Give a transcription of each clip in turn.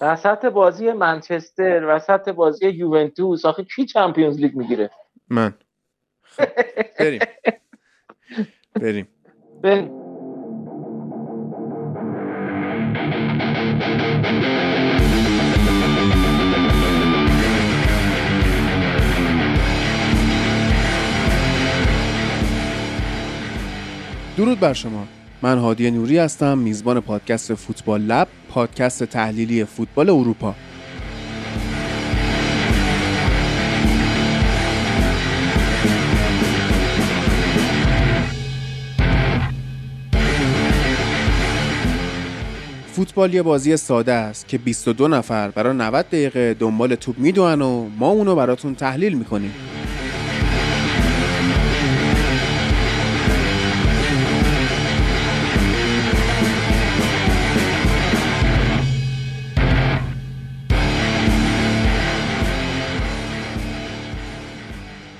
وسط بازی منچستر وسط بازی یوونتوس آخه کی چمپیونز لیگ می‌گیره؟ من. خب، بریم. بریم. بریم. درود بر شما. من هادی نوری هستم میزبان پادکست فوتبال لب. پادکست تحلیلی فوتبال اروپا. فوتبال یه بازی ساده است که 22 نفر برای 90 دقیقه دنبال توپ می‌دونن و ما اونو براتون تحلیل می‌کنیم.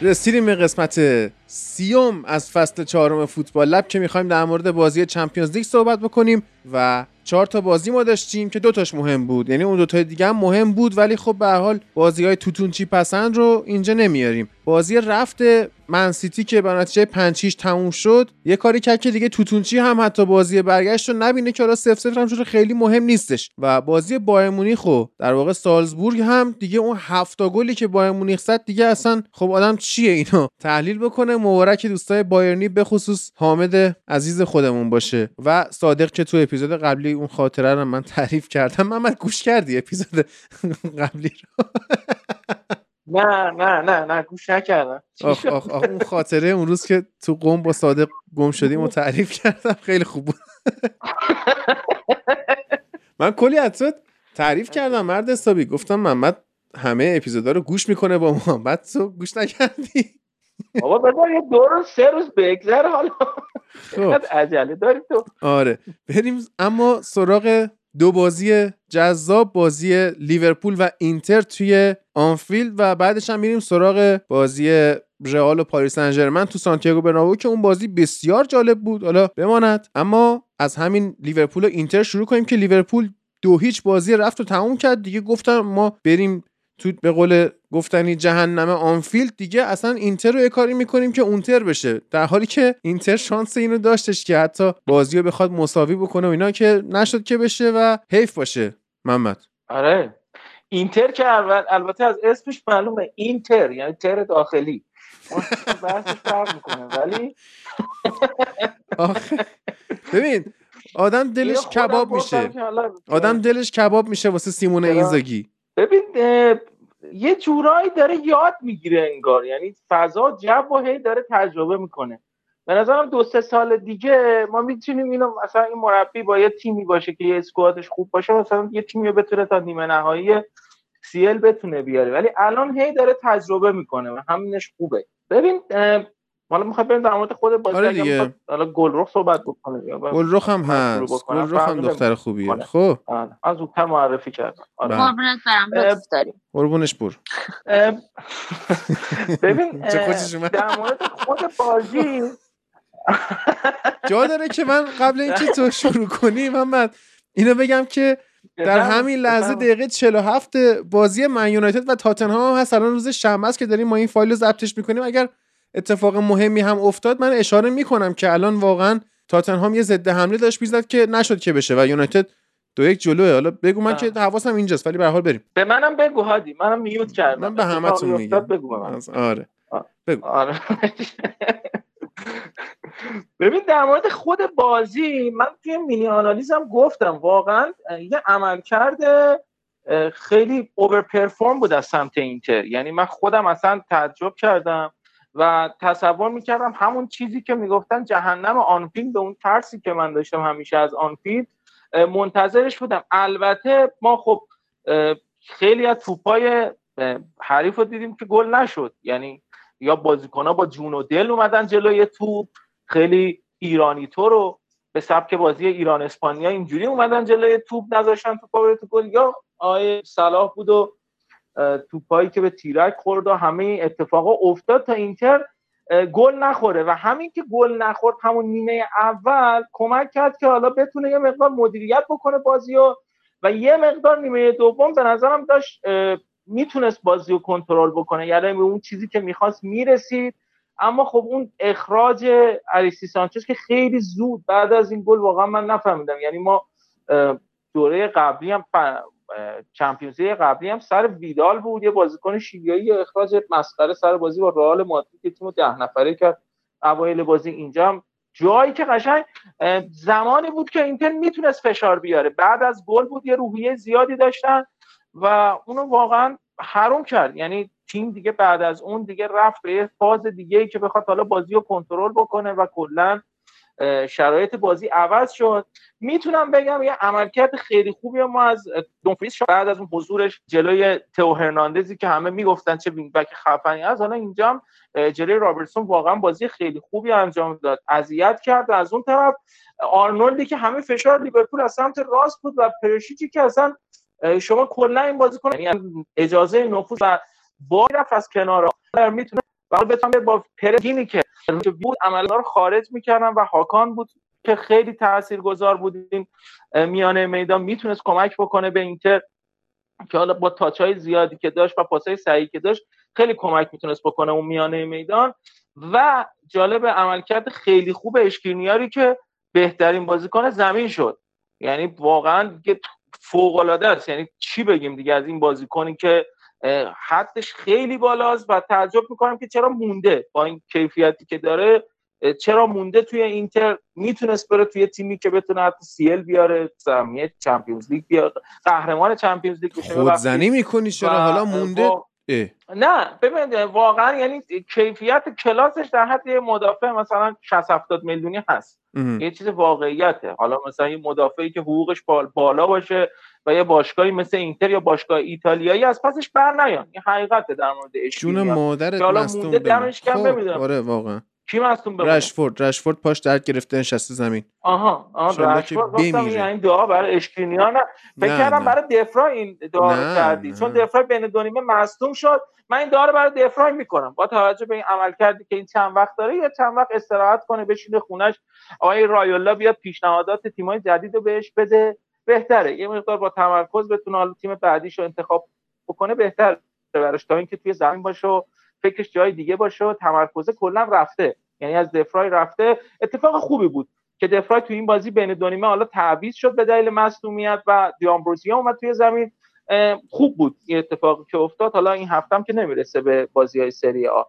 رسیدیم به قسمت سیوم از فصل چهارم فوتبالَب که می‌خوایم در مورد بازی Champions League صحبت بکنیم و چهار تا بازی ما داشتیم که دوتاش مهم بود. یعنی اون دوتا دیگه هم مهم بود ولی خب به حال بازی های توتون چی پسند رو اینجا نمیاریم. بازی رفت من سیتی که به نتیجه 5 تموم شد یه کاری کرد که دیگه توتونچی هم حتی بازی برگشت رو نبینه که حالا 0 0 هم شده خیلی مهم نیستش. و بازی بایرن مونیخ و در واقع سالزبورگ هم دیگه اون هفتا گلی که بایرن مونیخ زد دیگه اصلا خب آدم چیه اینو تحلیل بکنه؟ مبارک دوستای بایرنی به خصوص حامد عزیز خودمون باشه. و صادق که تو اپیزود قبلی اون خاطره رو من تعریف کردم. من گوش کردی اپیزود قبلی رو؟ نه نه نه نه گوش نکردم. آخ آخ آخ اون خاطره اون روز که تو قوم با صادق گم شدیم و تعریف کردم خیلی خوب بود. من کلی از تعریف کردم مرد حسابی. گفتم محمد همه اپیزودا رو گوش می‌کنه با ما. بعد تو گوش نکردی. بابا بذار یه دو روز سه روز بگذره حالا. خب. عجله داری تو. آره. بریم اما سراغ دو بازی جذاب بازی لیورپول و اینتر توی آنفیلد و بعدش هم میریم سراغ بازی رئال و پاریس سن تو سانتیاگو برنابو که اون بازی بسیار جالب بود. حالا بماند. اما از همین لیورپول و اینتر شروع کنیم که لیورپول دو هیچ بازی رفت و تموم کرد. دیگه گفتم ما بریم تو به قول گفتنی جهنم آنفیلد دیگه اصلا اینتر رو یه کاری می‌کنیم که اونتر بشه. در حالی که اینتر شانس اینو داشتش که حتی بازی رو بخواد مساوی بکنه و اینا که نشد که بشه و حیف باشه. محمد. آره. اینتر که اول البته از اسمش معلومه. اینتر یعنی تر داخلی. بحثش فرق می‌کنه ولی ببین آدم دلش کباب میشه. آدم دلش کباب میشه واسه سیمون اینزاگی. ببین یه جورایی داره یاد می‌گیره انگار. یعنی فضا جو و هی داره تجربه می‌کنه. به نظرم دو سه سال دیگه ما می‌تونیم اینو مثلا این مربی با یه تیمی باشه که یه اسکوادش خوب باشه مثلا یه تیمی رو بتونه تا نیمه نهایی سیل بتونه بیاره. ولی الان هی داره تجربه می‌کنه و همینش خوبه. ببین حالا می‌خواد بریم در مورد خود بازی آره دیگه. حالا گلرخ صحبت بکنه گلرخ هم هست. گلرخ هم دختر خوبیه. آره. خب. آره. از زودتر معرفی کردم. آره. قربونت برم. دوست داریم. قربونش بر ببین در مورد خود بازی جا داره که من قبل اینکه تو شروع کنی محمد اینو بگم که در همین لحظه دقیقه 47 بازی من یونایتد و تاتنهام هم هست. الان روز شنبه است که داریم ما این فایل رو ضبطش می‌کنیم. اگر اتفاق مهمی هم افتاد. من اشاره می‌کنم که الان واقعا تاتنهام یه ضد حمله داشت می‌زد که نشد که بشه و یونایتد دو یک جلوه. حالا بگو من که حواسم اینجاست ولی به حال بریم. به منم بگو هادی منم میوت کردم. من به همتون میگم. بگو به من. آره. بگو. آره. ببین در مورد خود بازی من توی mini analysisم گفتم واقعا یه عمل کرده خیلی over perform بود از سمت اینتر. یعنی من خودم اصلا تعجب کردم. و تصور می‌کردم همون چیزی که می‌گفتن جهنم آنفیلد اون ترسی که من داشتم همیشه از آنفیلد منتظرش بودم. البته ما خب خیلی از توپای حریف رو دیدیم که گل نشد. یعنی یا بازیکن با جون و دل اومدن جلوی توپ. خیلی ایرانی تو رو به سبک بازی ایران اسپانیا اینجوری اومدن جلوی توپ نذاشتن توپا تو گل. یا آیه صلاح بود و توپایی که به تیرک خورد و همه اتفاقا افتاد تا اینتر گل نخوره. و همین که گل نخورد همون نیمه اول کمک کرد که حالا بتونه یه مقدار مدیریت بکنه بازی و و یه مقدار نیمه دوم به نظرم داشت می‌تونست بازی رو کنترل بکنه. یعنی به اون چیزی که می‌خواست می‌رسید. اما خب اون اخراج الیسی سانچز که خیلی زود بعد از این گل واقعا من نفهمیدم. یعنی ما دوره قبلی هم چمپیونز قبلی هم سر ویدال بود. یه بازیکن شیلیایی اخراج مسخره سر بازی با رئال مادرید. که تیم ده نفره کرد. اوایل بازی اینجا هم. جایی که قشنگ زمانی بود که اینتر می‌تونست فشار بیاره. بعد از گل بود یه روحیه زیادی داشتن و اونو واقعا حروم کرد. یعنی تیم دیگه بعد از اون دیگه رفت به فاز دیگه ای که بخواد حالا بازی رو کنترل بکنه و کلا شرایط بازی عوض شد. می‌تونم بگم یه عملکرد خیلی خوبی ما از دومفریز شد. بعد از اون حضورش جلوی تو هرناندزی که همه می‌گفتن چه wing back خفنی از حالا اینجا جلوی رابرتسون واقعا بازی خیلی خوبی انجام داد. اذیت کرد از اون طرف. آرنولدی که همه فشار لیورپول از سمت راست بود و پرشیچی که اصلا شما کلا این بازیکن یعنی اجازه نفوذ و با رفت از کنار. می‌تونه و بتونه با پرگینی که بود عملا رو خارج می‌کردن و هاکان بود که خیلی تاثیرگذار بودیم. میانه میدان می‌تونست کمک بکنه به اینتر که حالا با تاچ های زیادی که داشت و پاسای سعی که داشت خیلی کمک می‌تونست بکنه اون میانه میدان. و جالب عملکرد خیلی خوب اشکینیاری که بهترین بازیکن زمین شد. یعنی واقعا فوق العاده است. یعنی چی بگیم دیگه از این بازیکنی که حدش خیلی بالاست و تعجب می‌کنم که چرا مونده با این کیفیتی که داره. چرا مونده توی اینتر؟ می‌تونست بره توی تیمی که بتونه حتی سی ال بیاره سهمیه چمپیونز لیگ بیاره قهرمان چمپیونز لیگ بشه. خودزنی می‌کنی چرا؟ حالا مونده؟ نه ببین واقعا یعنی کیفیت کلاسش در حد یه مدافع مثلا 60 70 میلیونی هست. یه چیز واقعیته. حالا مثلا یه مدافعی که حقوقش بالا باشه و یه باشگاهی مثل اینتر یا باشگاه ایتالیایی از پسش بر نیان. این حقیقته در مورد جون مادرت مصدوم دمش کم خب، آره واقعا. کی مصدوم بمونه؟ رشفورد. رشفورد پاش درد گرفته نشسته زمین. آها آها رشفورد گفتم این دعا برای اشکینیا نه. فکر کردم برای دفرا این دعا کردی. چون دفرا بین دو نیمه مصدوم شد. من این دعا رو برای دفرا می‌کنم. با توجه به این عمل کردی که این چند وقت داره یا چند وقت استراحت کنه بشینه خونش. آقای رایولا بیاد پیشنهادات تیمای جدید رو بهش بده. بهتره. یه مقدار با تمرکز بتونه حالا تیم بعدیش رو انتخاب بکنه بهتر براش. تا اینکه توی زمین باشه و فکرش جای دیگه باشه و تمرکز کلا رفته. یعنی از دفرای رفته. اتفاق خوبی بود که دفرای توی این بازی بین دو نیمه حالا تعویض شد به دلیل مصونیت و دیامبروزیا اومد توی زمین. خوب بود این اتفاقی که افتاد. حالا این هفتم که نمی‌رسه به بازی های سری آ.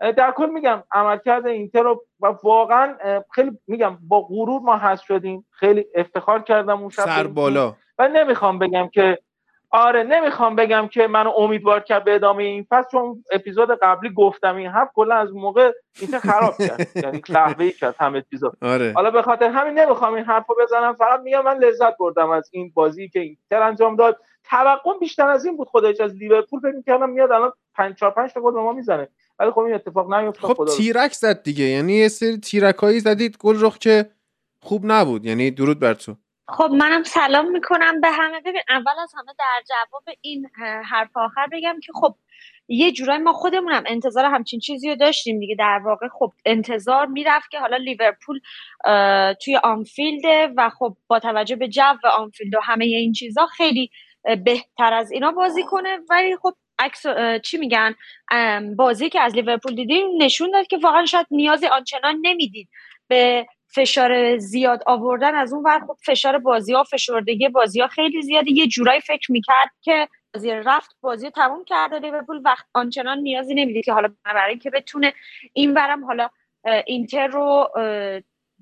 در کل میگم عملکرد اینتر رو و واقعا خیلی میگم با غرور ما هست شدیم. خیلی افتخار کردم اون سر بالا. و نمی‌خوام بگم که آره نمی‌خوام بگم که منو امیدوار کرد به ادامه این. فصل چون اپیزود قبلی گفتم این هفت کلا از موقع اینتر خراب کرد. یعنی قهوه‌ای کرد همه چیزا آره. حالا به خاطر همین نمی‌خوام این حرفو بزنم. فقط میگم من لذت بردم از این بازی که اینتر انجام داد. توقع بیشتر از این بود خودش از لیورپول فکر می‌کردم میاد الان 5 4 5 تا گل به ما می‌زنه. ولی خب این اتفاق نیفتاد خب تیرک زد دیگه. یعنی یه سری تیرکایی زدید گل رخ که خوب نبود. یعنی درود بر تو. خب منم سلام می‌کنم به همه. ببین اول از همه در جواب این حرف آخر بگم که خب یه جورایی ما خودمونم انتظار همچین چیزی رو داشتیم دیگه. در واقع خب انتظار می‌رفت که حالا لیورپول توی آنفیلده و خب با توجه به جو آنفیلد و همه این چیزها خیلی بهتر از اینا بازی کنه. ولی خب عکس چی میگن؟ بازی که از لیورپول دیدیم نشون داد که واقعا شاید نیازی آنچنان نمی‌دید به فشار زیاد آوردن از اون ور. خب فشار بازی ها فشردگی بازی ها خیلی زیاده. یه جورایی فکر می‌کرد که بازی رفت بازی تموم کرده لیورپول وقت آنچنان نیازی نمی‌دید که حالا برای اینکه بتونه این برم حالا اینتر رو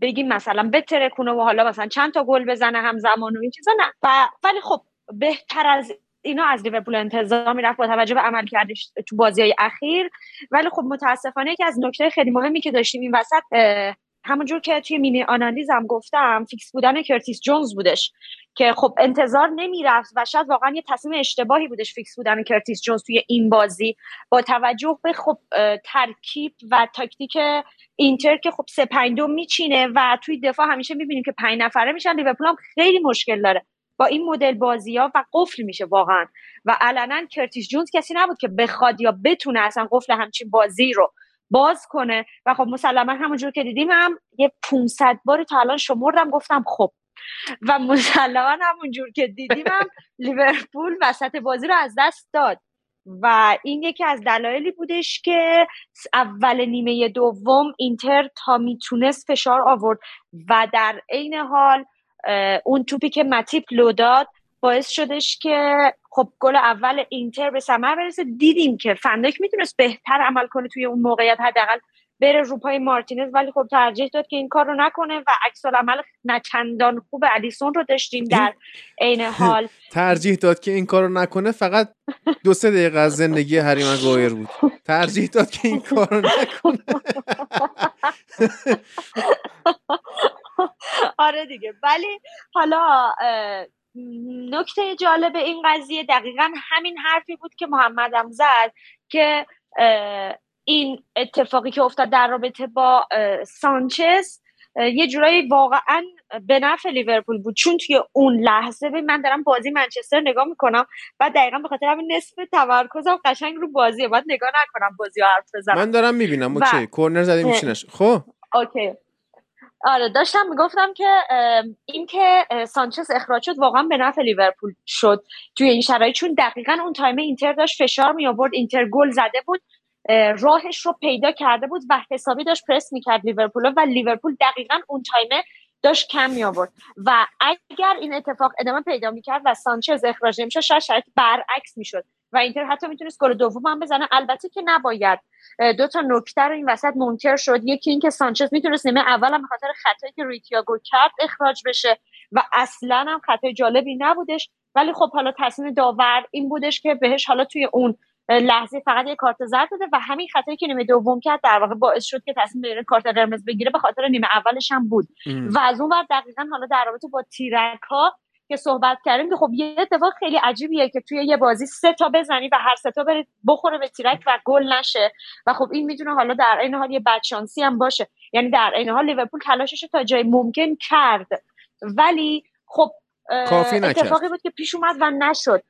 بگیم مثلا بتره کنه و حالا مثلا چند تا گل بزنه همزمان و این چیزا نه. و ولی خب بهتر از اینا از لیورپول انتظار می‌رفت با توجه به عملکردش تو بازی های اخیر. ولی خب متاسفانه که از نکته خیلی مهمی که داشتیم این وسط همونجور که توی مینی آنالیزم گفتم فیکس بودن کرتیس جونز بودش که خب انتظار نمی‌رفت و شاید واقعا یه تصمیم اشتباهی بودش فیکس بودن کرتیس جونز توی این بازی. با توجه به خب ترکیب و تاکتیک اینتر که خب سه پنج میچینه و توی دفاع همیشه می‌بینیم که پنج نفره میشن. لیورپول هم خیلی مشکل داره. با این مدل بازی ها و قفل میشه واقعا. و علنا کرتیس جونز کسی نبود که بخواد یا بتونه اصلا قفل همچین بازی رو باز کنه. و خب مسلما همونجور که دیدیم هم یه 500 باری تا الان شمردم گفتم خب. و مسلما همونجور که دیدیم هم لیورپول وسط بازی رو از دست داد. و این یکی از دلایلی بودش که اول نیمه دوم اینتر تا می‌تونست فشار آورد. و در عین حال اون توپی که متیپ لو داد باعث شدش که خب گل اول اینتر به ثمر برسه. دیدیم که فندک می‌تونست بهتر عمل کنه توی اون موقعیت حداقل بره رو پای مارتینز. ولی خب ترجیح داد که این کار رو نکنه و عکس عمل نچندان خوب الیسون رو داشتیم در عین حال. ترجیح داد که این کار رو نکنه فقط دو سه دقیقه از زندگی هری مگایر بود. ترجیح داد که این کار رو نکنه. آره دیگه. ولی حالا نکته جالب این قضیه دقیقا همین حرفی بود که محمدم زد که این اتفاقی که افتاد در رابطه با سانچز یه جورایی واقعا به نفع لیورپول بود. چون توی اون لحظه به من دارم بازی منچستر نگاه می‌کنم و دقیقا به خاطر همین نصف تمرکزم قشنگ رو بازیه. باید نگاه نکنم بازی رو حرف بزنم. من دارم می‌بینم. OK. کرنر زدی میشینش. خب. OK. آره داشتم می‌گفتم که این که سانچز اخراج شد واقعا به نفع لیورپول شد. توی این شرایط چون دقیقا اون time اینتر داشت فشار می آورد اینتر گل زده بود راهش رو پیدا کرده بود و حسابی داشت پرس می‌کرد لیورپول و لیورپول دقیقا اون time ه داشت کم می آورد و اگر این اتفاق ادامه پیدا می‌کرد و سانچز اخراج نمی‌شد شاید شرایط برعکس می‌شد. و اینتر حتی می‌تونست گل دوم هم بزنه. البته که نباید. دو تا نکته رو این وسط منکر شد. یکی اینکه سانچز می‌تونست نیمه اول هم خاطر خطایی که ریتیاگو کرد اخراج بشه و اصلا هم خطای جالبی نبودش. ولی خب حالا تصمیم داور این بودش که بهش حالا توی اون لحظه فقط یه کارت زرد داده و همین خطایی که نیمه دوم کرد در واقع باعث شد که تصمیم بگیره کارت قرمز بگیره به خاطر نیمه اولش هم بود. و از اون ور دقیقا حالا در رابطه با تیرک ها که صحبت کردیم که خب یه اتفاق خیلی عجیبیه که توی یه بازی سه تا بزنی و هر سه تا بره بخوره به تیرک و گل نشه و خب این می‌تونه حالا در این حال یه بدشانسی هم باشه. یعنی در این حال لیورپول تلاشش تا جای ممکن کرد. ولی خب اتفاقی بود که پیش اومد و نشد.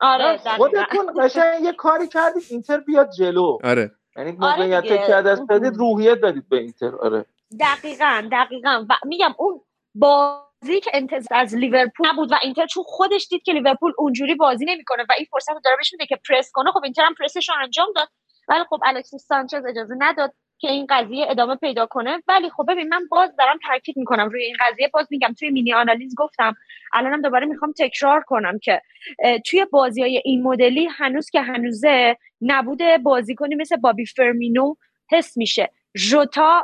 آره خودتون قشنگ یه کاری کردید اینتر بیاد جلو. آره. یعنی موقعیت آره که دست بدید روحیت دادید به اینتر آره. دقیقا دقیقا. و میگم اون که انتظار از لیورپول نبود و اینتر چون خودش دید که لیورپول اونجوری بازی نمی‌کنه و این فرصت رو داره بهش میده که پرس کنه خب اینتر هم پرسش انجام داد. ولی خب الکسیس سانچز اجازه نداد که این قضیه ادامه پیدا کنه. ولی خب ببین من باز دارم تاکید می‌کنم روی این قضیه. باز میگم توی مینی آنالیز گفتم الانم دوباره می‌خوام تکرار کنم که توی بازی های این مدلی هنوز که هنوزه نبوده بازیکنی مثل بابی فرمینو حس میشه. ژوتا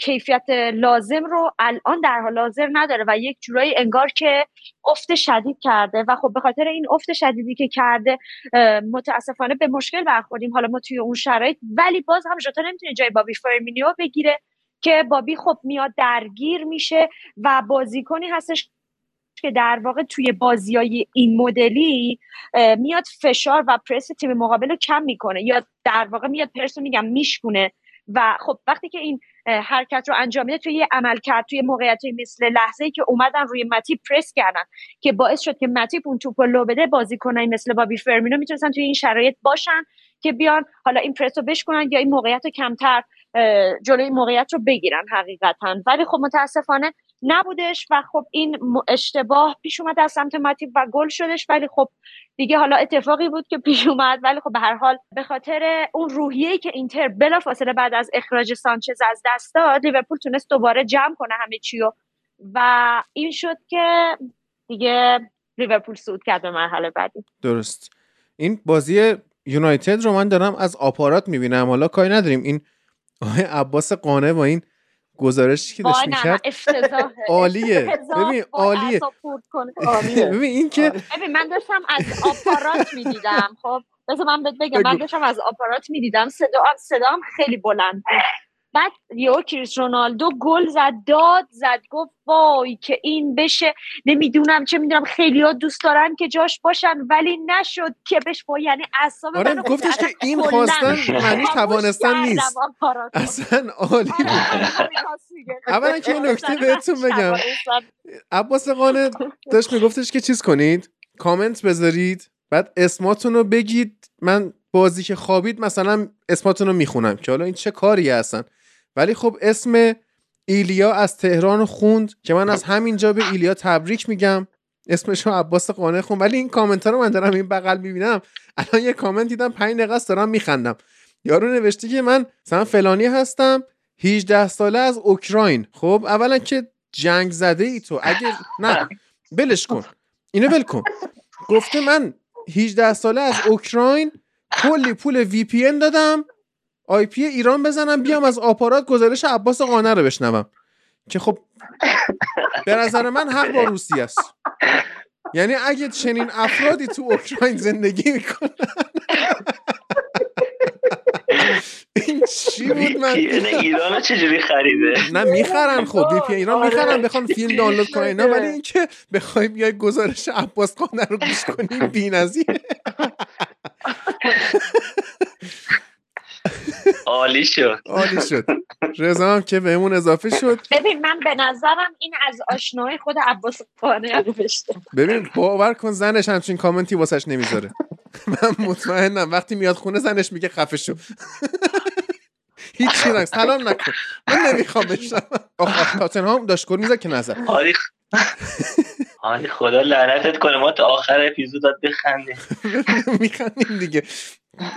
کیفیت لازم رو الان در حال حاضر نداره و یک جورایی انگار که افت شدید کرده و خب به خاطر این افت شدیدی که کرده متاسفانه به مشکل برخوردیم. حالا ما توی اون شرایط ولی باز هم ژوتا نمی‌تونه جای بابی فرمینیو بگیره که بابی خب میاد درگیر میشه و بازیکنی هستش که در واقع توی بازی های این مدلی میاد فشار و پرس تیم مقابل رو کم می‌کنه یا در واقع میاد پرس رو میگم میشکونه. و خب وقتی که این حرکت رو انجام میده توی یه عمل کرد توی موقعیت لحظه لحظه که اومدن روی متی پرس کردن که باعث شد که متی اون توپ لو بده بازیکنای مثل بابی فرمینو می‌تونستن توی این شرایط باشن که بیان حالا این پرس رو بشکنن یا این موقعیت رو کمتر جلوی موقعیت رو بگیرن حقیقتا. ولی خب متاسفانه نبودش و خب این اشتباه پیش اومد از سمت ماتیب و گل شدش. ولی خب دیگه حالا اتفاقی بود که پیش اومد. ولی خب به هر حال به خاطر اون روحیه که اینتر بلا فاصله بعد از اخراج سانچز از دست داد لیورپول تونست دوباره جمع کنه همه چیو. و این شد که دیگه لیورپول صعود کرد به مرحله بعدی. درست. این بازی یونایتد رو من دارم از آپارات می‌بینم. حالا کاری نداریم. این عباس قانه با این گزارشی که داشت می‌کرد عالیه. ببین عالیه. ببین این که آره. ببین من داشتم از آپارات می‌دیدم خب؟ بذار من بگم من داشتم از آپارات می‌دیدم صدا صدام خیلی بلند بود. بعد یو کریس رونالدو گل زد داد زد گفت وای که این بشه. نمی‌دونم چه می‌دونم خیلی ها دوست دارن که جاش باشن ولی نشد که بش با یعنی اصلا آره گفتش که این خواستن معنی توانستن نیست. اصلا عالی بود. اولا که نکته بهتون بگم. عباس قانه داشت میگفتش که چیز کنید؟ کامنت بذارید بعد اسماتون رو بگید. من بازی که خوابید مثلا اسماتون رو می‌خونم که حالا این چه کاری هستن ولی خب اسم ایلیا از تهران خوند که من از همینجا به ایلیا تبریک میگم. اسمش رو عباس قانع خون ولی این کامنت رو من دارم این بغل می‌بینم. الان یه کامنت دیدم 5 دقیقه است دارم میخندم. یارو نوشته که من مثلا فلانی هستم 18 ساله از اوکراین. خب اولا که جنگ زده ای تو. اگه نه بلش کن. اینو ول کن. گفته من 18 ساله از اوکراین کلی پول وی پی دادم. آی پی ایران بزنم بیام از آپارات گزارش عباس قانع رو بشنوم. که خب به نظر من حق با روسیه است. یعنی اگه چنین افرادی تو اوکراین زندگی می‌کنن. این چی بود من؟ ایران چجوری خریده؟ نه می‌خرن خب. VPN ایران می‌خرن بخوان فیلم دانلود کنن اینا ولی اینکه بخوایم بیای گزارش عباس قانع رو گوش کنیم بی‌نظیره. عالی شد. عالی شد. رضا هم که بهمون اضافه شد. ببین من به نظرم این از آشنای خود عباس قانع نوشته. ببین باور کن زنش همچین کامنتی واسش نمی‌ذاره. من مطمئنم. وقتی میاد خونه زنش میگه خفه شو. هیچی نکن سلام نکن. من نمی‌خوام بشنم تاتنهام داشت گل می‌زد که نظر حالی حالی خدا لعنتت کنه. ما تا آخر اپیزودات بخندیم. میخندیم دیگه.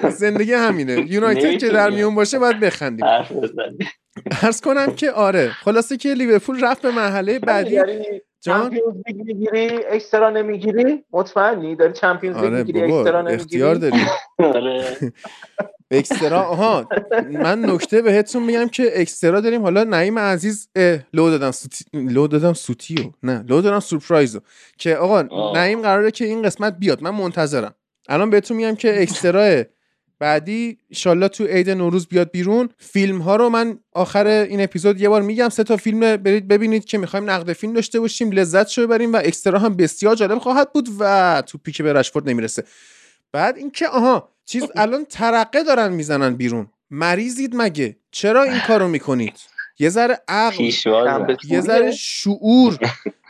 زندگی همینه. یونایتد که در میون باشه باید بخندیم. عرض کنم که آره. خلاصه که لیورپول رفت به مرحله بعدی. یعنی Champions League می‌گیری extra نمی‌گیری؟ مطمئنی؟ داری Champions League آره می‌گیری extra بابا extra نمی‌گیری؟ داری. آره. extra آها من نکته بهتون میگم که extra داریم. حالا نعیم عزیز لو دادم سوتی لو دادم سوتیو. نه لو دادم سورپرایزو. که آقا آه. نعیم قراره که این قسمت بیاد. من منتظرم. الان بهتون میگم که اکسترا بعدی ایشالله تو عید نوروز بیاد بیرون. فیلم ها رو من آخر این اپیزود یه بار میگم سه تا فیلم برید ببینید که می‌خوایم نقد فیلم داشته باشیم لذت شو ببریم و اکسترا هم بسیار جالب خواهد بود و تو پیک به رشفورد نمی‌رسه. بعد اینکه آها چیز الان ترقه دارن می‌زنن بیرون. مریضید مگه؟ چرا این کارو می‌کنید؟ یه ذره عقل یه ذره شعور.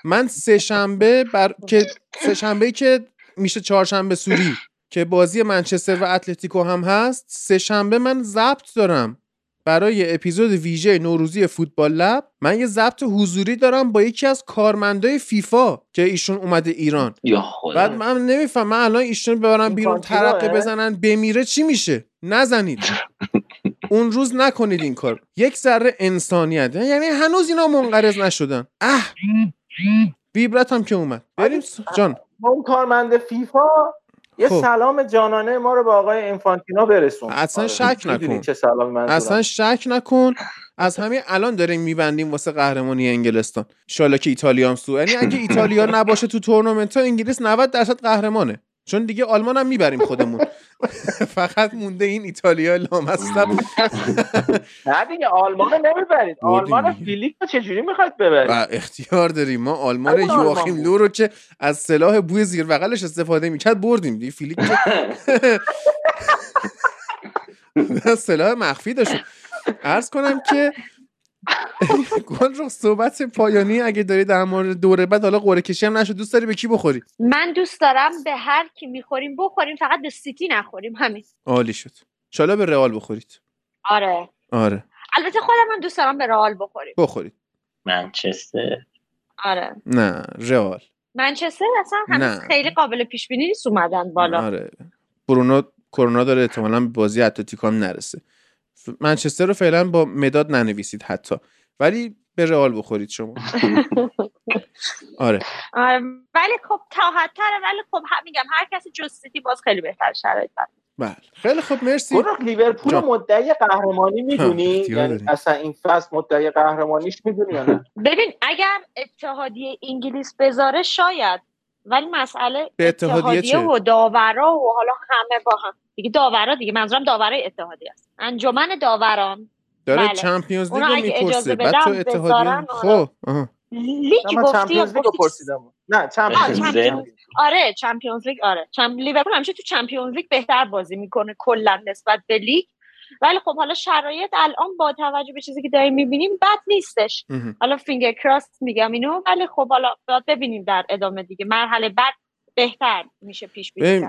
من سه شنبه بر که سه شنبه که میشه چهارشنبه سوری. که بازی منچستر و اتلتیکو هم هست سه شنبه من ضبط دارم. برای اپیزود ویژه نوروزی فوتبال لب من یه ضبط حضوری دارم با یکی از کارمندای فیفا که ایشون اومده ایران. یا خدا بعد من نمیفهم من الان ایشون ببرم بیرون؟ ترقه بزنن بمیره چی میشه؟ نزنید. اون روز نکنید این کار. یک ذره انسانیت. یعنی هنوز اینا منقرض نشدن. اه. ویبرت هم که اومد. بریم س- جان. ما اون کارمند فیفا یه خب. سلام جانانه ما رو به آقای انفانتینو برسون اصلا آره. شک نکن. چه منظورم اصلا شک نکن از همین الان داریم میبندیم واسه قهرمانی انگلستان انشالله که ایتالیا هم سو یعنی اگه ایتالیا نباشه تو تورنمنت ها انگلیس 90 درصد قهرمانه چون دیگه آلمان هم می‌بریم خودمون. فقط مونده این ایتالیا لامصب. نه دیگه آلمان رو نمی‌برید آلمان. فیلیپ رو چجوری می‌خواید ببرید؟ و اختیار داریم. ما آلمان یواخیم. لو رو که از سلاح بوی زیر بغلش استفاده می‌کرد بردیم. دیگه فیلیپ سلاح مخفی داشت. عرض کنم که گل رو صحبت پایانی اگه داری در مورد دوره بعد حالا قرعه کشی هم نشد. دوست داری به کی بخوری؟ من دوست دارم به هر کی می‌خوریم بخوریم فقط به سیتی نخوریم همین. عالی شد. شالا به رئال بخورید. آره. آره. البته خودم من دوست دارم به رئال بخوریم. بخورید. منچستر. آره. نه رئال. منچستر اصلا هنوز نه. خیلی قابل پیش بینی نیست اومدن بالا. آره. برونو کرونا داره احتمالاً به بازی اتلتیکو هم نرسه. منچستر رو فعلا با مداد ننویسید حتی. ولی به رئال بخورید شما. آره. آره ولی خب تاحتره ولی خب هم میگم هر کسی جز سیتی باز خیلی بهتر شرایط داره. بله. خیلی خب مرسی. گروه لیورپول. مدعی قهرمانی می‌دونی؟ یعنی. اصلا این فصل مدعی قهرمانیش می‌دونی یا نه؟ ببین اگر اتحادیه انگلیس بذاره شاید ولی مسئله به اتحادیه چه؟ و داورا و حالا همه با هم دیگه داورا دیگه منظورم داورای اتحادیه است انجمن داوران داره بله. چمپیونز لیگ رو می‌پرسه بعد تو اتحادیه. خب. لیگ گفتی یا چمپیونز لیگ رو گفتی پرسیدم نه Champions. آره Champions League آره Cham... لیورپول همیشه تو Champions League بهتر بازی می‌کنه کلا نسبت به لیگ ولی خب حالا شرایط الان با توجه به چیزی که داریم می‌بینیم بد نیستش. حالا finger cross میگم اینو ولی خب حالا باید ببینیم در ادامه دیگه مرحله بعد بهتر میشه پیش بینی.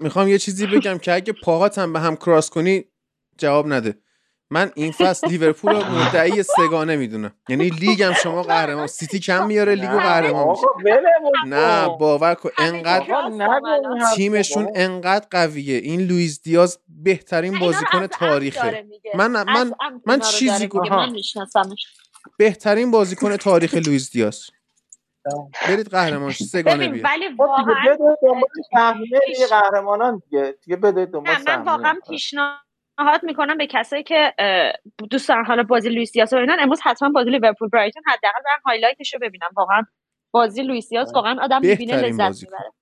می‌خوام یه چیزی بگم که اگه پاهات هم به هم cross کنی جواب نده من این فصل لیورپول رو مدعی سگانه می‌دونم. یعنی لیگ هم شما قهرمان سیتی کم میاره لیگو قهرمان نه. باور کن انقدر. تیمشون انقدر قویه. این لوئیس دیاز بهترین بازیکن تاریخه. من- من- من چیزی گفتم بهترین بازیکن تاریخ لوئیس دیاز. برید قهرمان شید، سگانه ببین بیا ولی خب واقعا قهرمانان دیگه. دیگه بده دنبال نه من واقعا پیشنهاد می‌کنم به کسایی که دوست دارن حالا بازی لوئیس دیاز رو ببینن امروز حتما بازی لیورپول برایتون حداقل برن highlight ش رو ببینم. واقعا بازی لوئیس دیاز واقعا آدم می‌بینه لذت. می‌بره.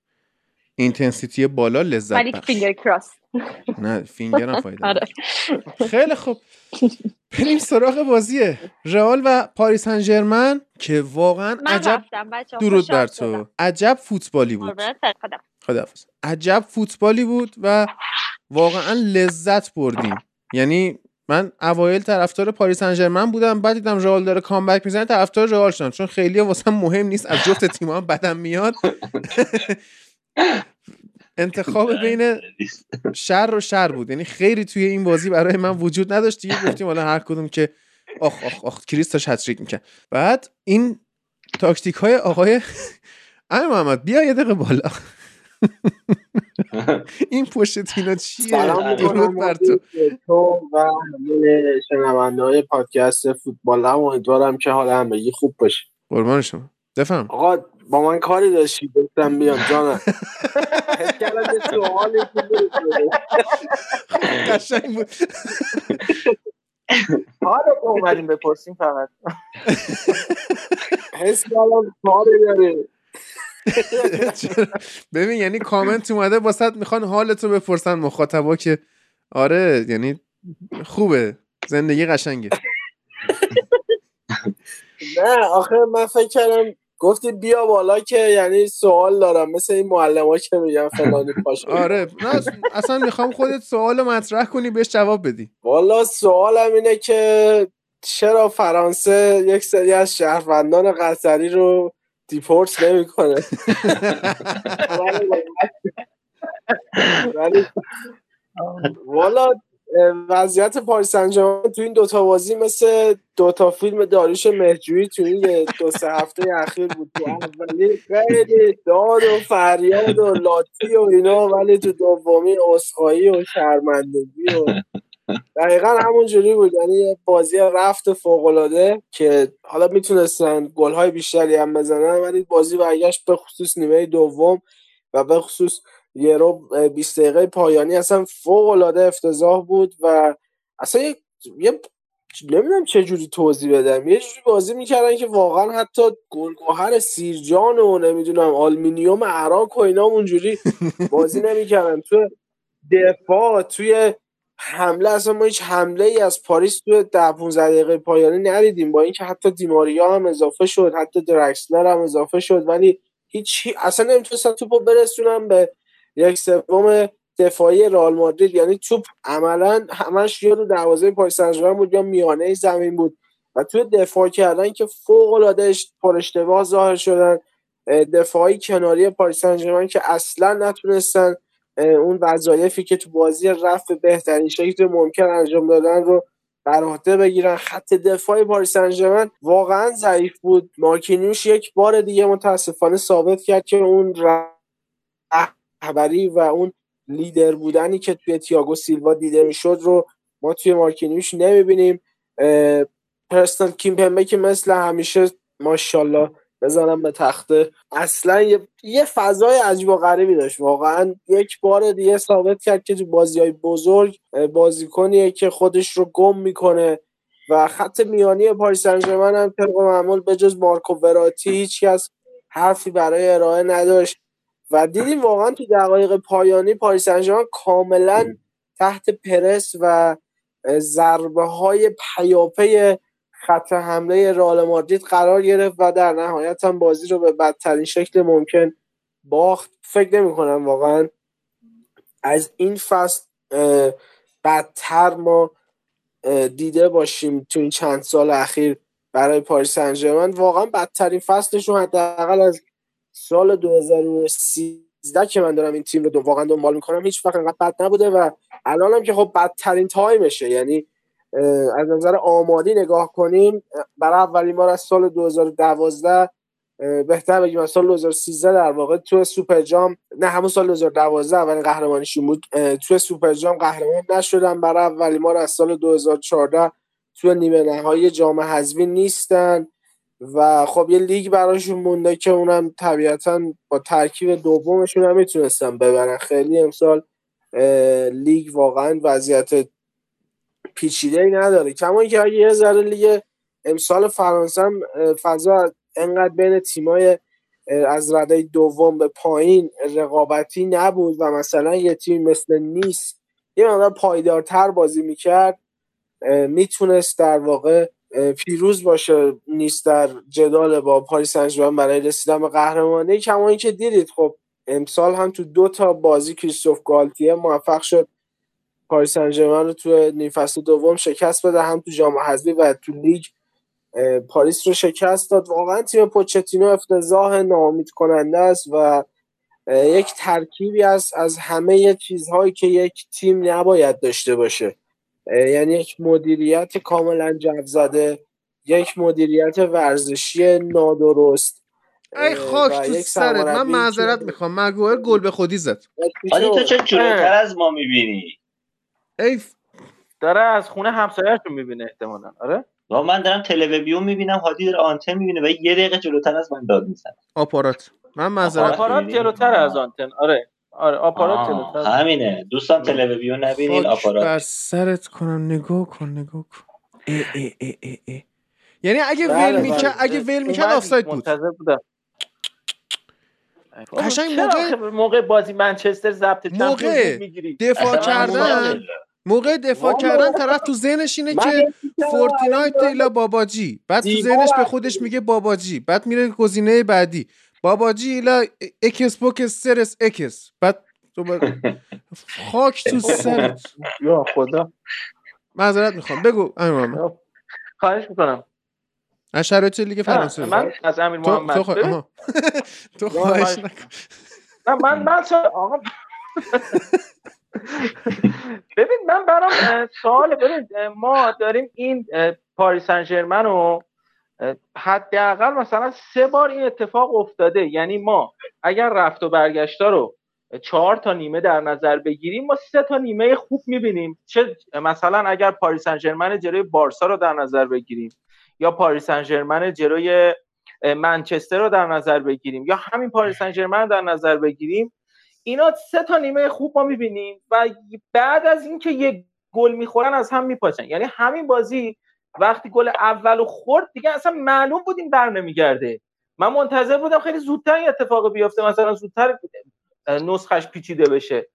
intensity بالا لذت ولی finger cross نه finger هم فایده آره. خیلی خوب. بریم سراغ بازی رئال و پاریس سن ژرمن که واقعا عجب درود بر تو. عجب فوتبالی بود. خداحافظ عجب فوتبالی بود و واقعا لذت بردیم. یعنی من اوایل طرفدار پاریس سن ژرمن بودم بعد دیدم رئال داره comeback می‌زنه طرفدار رئال شدم. چون خیلی واسم مهم نیست از جفت تیم‌ها بدم میاد. انتخاب بین شر و شر بود. یعنی خیلی توی این بازی برای من وجود نداشت. دیگه گفتیم حالا هر کدوم که آخ آخ آخ کریستاش هتریک می‌کرد. بعد این تاکتیک های آقای امیر محمد بیا یه دقیقه بالا. این پشت تینا چیه؟ سلام بر تو. تو و شنونده های پادکست فوتبال هم امیدوارم که حال همگی خوب باشه. قربان شما. بفهم. آقا با من کاری داشتی؟ گفتم بیام. جانم. بوده. قشنگ بود. حالا که اومدیم بپرسیم فقط. حس کردم کاری داره؟ ببین یعنی کامنت اومده واسط می‌خوان حالتو بپرسن مخاطبا که آره یعنی خوبه. زندگی قشنگه. نه آخه من فکر کردم گفتی بیا بالا که یعنی سوال دارم. مثل این معلم ها که میگن فلانی پاش آره نه اصلا می‌خوام خودت سوال مطرح کنی بهش جواب بدی. والا سوالم اینه که چرا فرانسه یک سری از شهروندان قطری رو دیپورت نمی‌کنه. ولی والا وضعیت پاریس سن تو این دوتا بازی مثل دوتا فیلم داریوش مهجویی تو این دو سه هفته اخیر بود. تو اولی خیلی داد و فریاد و لاتی و اینا ولی تو دومی اسخایی و شرمندگی و دقیقا همون جوری بود. یعنی بازی رفت فوقالعاده که حالا می‌تونستن گلهای بیشتری هم بزنن ولی بازی برگشت به خصوص نیمه دوم و به خصوص یه رو 20 دقیقه پایانی. اصلا فوق العاده افتضاح بود و اصلا یه, یه نمی‌دونم چه جوری توضیح بدم. یه جوری بازی می‌کردن که واقعا حتی گلگوهر سیرجان و نمی‌دونم آلمینیوم عراق و اینا اونجوری بازی نمی‌کردن. تو دفاع توی حمله اصلا ما هیچ حمله ای از پاریس تو ده 15 دقیقه پایانی ندیدیم. با اینکه حتی دیماریا هم اضافه شد حتی درکسلر هم اضافه شد ولی هیچ اصلا نمی‌تونستن توپو برسونن به یک سوم دفاعی رئال مادرید. یعنی توپ عملا همش یا رو دروازه پاریس سن بود یا میانه زمین بود. و توی دفاع کردن که فوق العاده پر اشتباه ظاهر شدن. دفاعای کناری پاریس سن که اصلا نتونستن اون وظایفی که تو بازی به بهترین شکل ممکن انجام دادن رو بر عهده بگیرن. خط دفاع پاریس سن واقعا ضعیف بود. مارکینیوش یک بار دیگه متاسفانه ثابت کرد که اون رهبری و اون لیدر بودنی که توی تییاگو سیلوا دیده می‌شد رو ما توی مارکینیوش نمی‌بینیم. پرستون کیمپمبه که مثل همیشه ماشاءالله بزنم به تخته. اصلا یه, یه فضای عجیب و غریبی داشت. واقعا یک بار دیگه ثابت کرد که تو بازی های بزرگ بازیکنیه که خودش رو گم می‌کنه و خط میانی پاریس سن هم طبق معمول به جز مارکو وراتی هیچکس حرفی برای ارائه نداشت. و دیدیم واقعا تو دقایق پایانی پاریس سن کاملا تحت پرس و ضربه های پیاپی خط حمله رئال مادرید قرار گرفت و در نهایت هم بازی رو به بدترین شکل ممکن باخت. فکر نمی کنم واقعا از این فصل بدتر ما دیده باشیم تو این چند سال اخیر برای پاریس سن واقعا بدترین فصلشون حداقل از سال 2013 که من دارم این تیم رو دو واقعا دنبال می‌کنم هیچ وقت انقدر بد نبوده و الان هم که خب بدترین time شه. یعنی از نظر آماری نگاه کنیم برای اولین بار از سال 2012 بهتر بگیم از سال 2013 در واقع تو سوپر جام نه همون سال 2012 اولین قهرمانیشون بود تو سوپر جام قهرمان نشدن برای اولین بار از سال 2014 تو نیمه نهایی جام حذفی نیستن و خب یه لیگ براشون مونده که اونم طبیعتا با ترکیب دومشون هم می‌تونستن ببرن. خیلی امسال لیگ واقعا وضعیت پیچیده ای نداره. کما که اگه یه ذره لیگ امسال فرانسه هم فضا انقدر بین تیمای از رده دوم به پایین رقابتی نبود و مثلا یه تیم مثل نیست یه مقدار پایدارتر بازی می‌کرد می‌تونست در واقع پیروز باشه نیس در جدال با پاریس سن برای رسیدن به قهرمانی. کما اینکه دیدید خب امسال هم تو دو تا بازی کریستوف گالتیه موفق شد. پاریس سن رو تو نیم فصل دوم شکست بده هم تو جام حذفی و تو لیگ پاریس رو شکست داد. واقعا تیم پوچتینو افتضاح ناامید کننده است و یک ترکیبی است از همه چیزهایی که یک تیم نباید داشته باشه. یعنی یک مدیریت کاملا جو زده یک مدیریت ورزشی نادرست ای خاک تو سرت من معذرت می‌خوام. مگوهر گل به خودی زد. تو چه جلوتر از ما می‌بینی؟ ای داره از خونه همسایه‌اش رو می‌بینه احتمالا. آره؟ و من دارم تلویزیون می‌بینم هادی داره آنتن می‌بینه و یه دقیقه جلوتر از من داد می‌زنه. آپارات. من معذرت آپارات جلوتر از آنتن. آره. آره آپارات جلوتر همینه. دوستان تلویزیون نبینین آپارات. بر سرت کنم. نگاه کن نگاه کن. ای ای ای ای ای. یعنی اگه بله، ول می‌کرد بله. اگه ول می‌کرد آفساید بود. منتظر بودم. قشنگ موقع- موقع بازی منچستر ضبط موقع دفاع کردن. موقع دفاع. کردن طرف تو ذهنش اینه که فورتینایت ایلا باباجی. بعد تو ذهنش به. خودش میگه باباجی. بعد میره گزینه بعدی. باباجی ایلا اکس بوکس سرس اکس. بعد دوباره خاک تو سرت یا خدا. معذرت می‌خوام. بگو امیر محمد. خواهش می‌کنم. از شرایط لیگ فرانسه من از امیر محمد. تو. تو خواهش. نکن. نه من من آقا. ببین من برام سوال ببین ما داریم این پاریس سن ژرمن رو حداقل مثلا سه بار این اتفاق افتاده. یعنی ما اگر رفت و برگشتا رو چهار تا نیمه در نظر بگیریم ما سه تا نیمه خوب می‌بینیم. چه مثلا اگر پاریس سن ژرمن جلوی بارسا رو در نظر بگیریم. یا پاریس سن جلوی منچستر رو در نظر بگیریم یا همین پاریس سن رو در نظر بگیریم. اینا سه تا نیمه خوب ما می‌بینیم و بعد از اینکه یک گل می‌خورن از هم میپاشن یعنی همین بازی وقتی گل اول و خورد دیگه اصلا معلوم بود این بر نمیگرده. من منتظر بودم خیلی زودتر این اتفاق بیفته مثلا زودتر نسخش پیچیده بشه.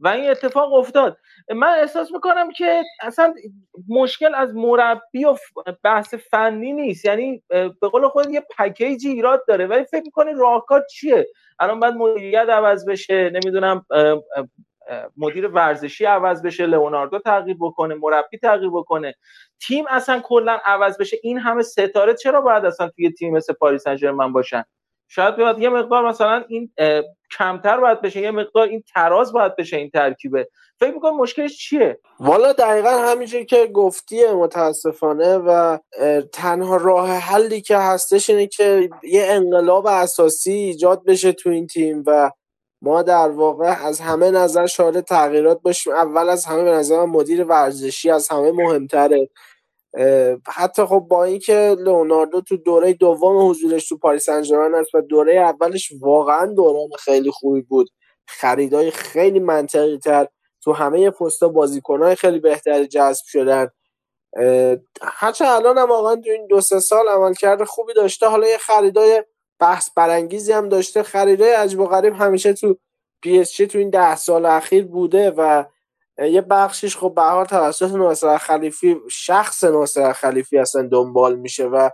و این اتفاق افتاد. من احساس می‌کنم که اصلا مشکل از مربی و بحث فنی نیست. یعنی به قول خود یه پکیجی ایراد داره. ولی فکر می‌کنی راهکار چیه؟ الان باید مدیریت عوض بشه نمی‌دونم مدیر ورزشی عوض بشه لئوناردو تغییر بکنه مربی تغییر بکنه. تیم اصلا کلا عوض بشه. این همه ستاره چرا باید اصلا توی تیم مثل پاریس سن باشن؟ شاید باید یه مقدار مثلا این کمتر باید بشه یه مقدار این تراز باید بشه این ترکیبه. فکر می‌کنم مشکلش چیه؟ والا دقیقا همینجور که گفتیه متاسفانه و تنها راه حلی که هستش اینه که یه انقلاب اساسی ایجاد بشه تو این تیم و ما در واقع از همه نظر شاهد تغییرات باشیم. اول از همه به نظر مدیر ورزشی از همه مهمتره. حتی خب با اینکه لئوناردو تو دوره دوم حضورش تو پاریس سن است و دوره اولش واقعا دوران خیلی خوبی بود. خریدای خیلی منطقی تر. تو همه پستا بازیکنهای خیلی بهتری جذب شدن. هرچه الان هم واقعا تو این دو سه سال عملکرد خوبی داشته. حالا یه خریدای بحث برانگیزی هم داشته. خریدای عجب و غریب همیشه تو پی تو این ده سال اخیر بوده و یه بخشش خب به حال توسط ناصر خلیفی شخص ناصر خلیفی اصلا دنبال میشه و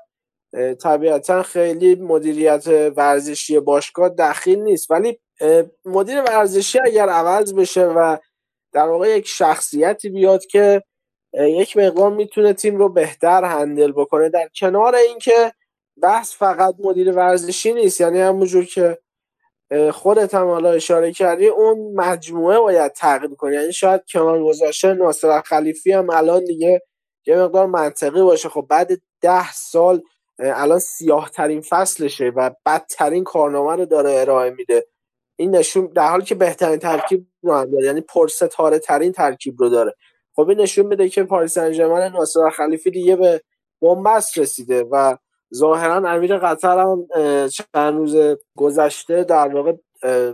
طبیعتا خیلی مدیریت ورزشی باشگاه دخیل نیست. ولی مدیر ورزشی اگر عوض بشه و در واقع یک شخصیتی بیاد که یک مقدار می‌تونه تیم رو بهتر هندل بکنه در کنار اینکه بحث فقط مدیر ورزشی نیست. یعنی همونجور که خودت هم حالا اشاره کردی اون مجموعه باید تغییر کنه. یعنی شاید کنار گذاشته ناصر خلیفی هم الان دیگه یه مقدار منطقی باشه. خب بعد ده سال الان سیاه ترین فصلشه و بدترین کارنامه رو داره ارائه میده. این نشون در حالی که بهترین ترکیب رو هم داره. یعنی پرستاره ترین ترکیب رو داره. خب این نشون میده که پاریس سن ناصر خلیفی دیگه به بنبست رسیده و ظاهرا امیر قطر هم چند روز گذشته در واقع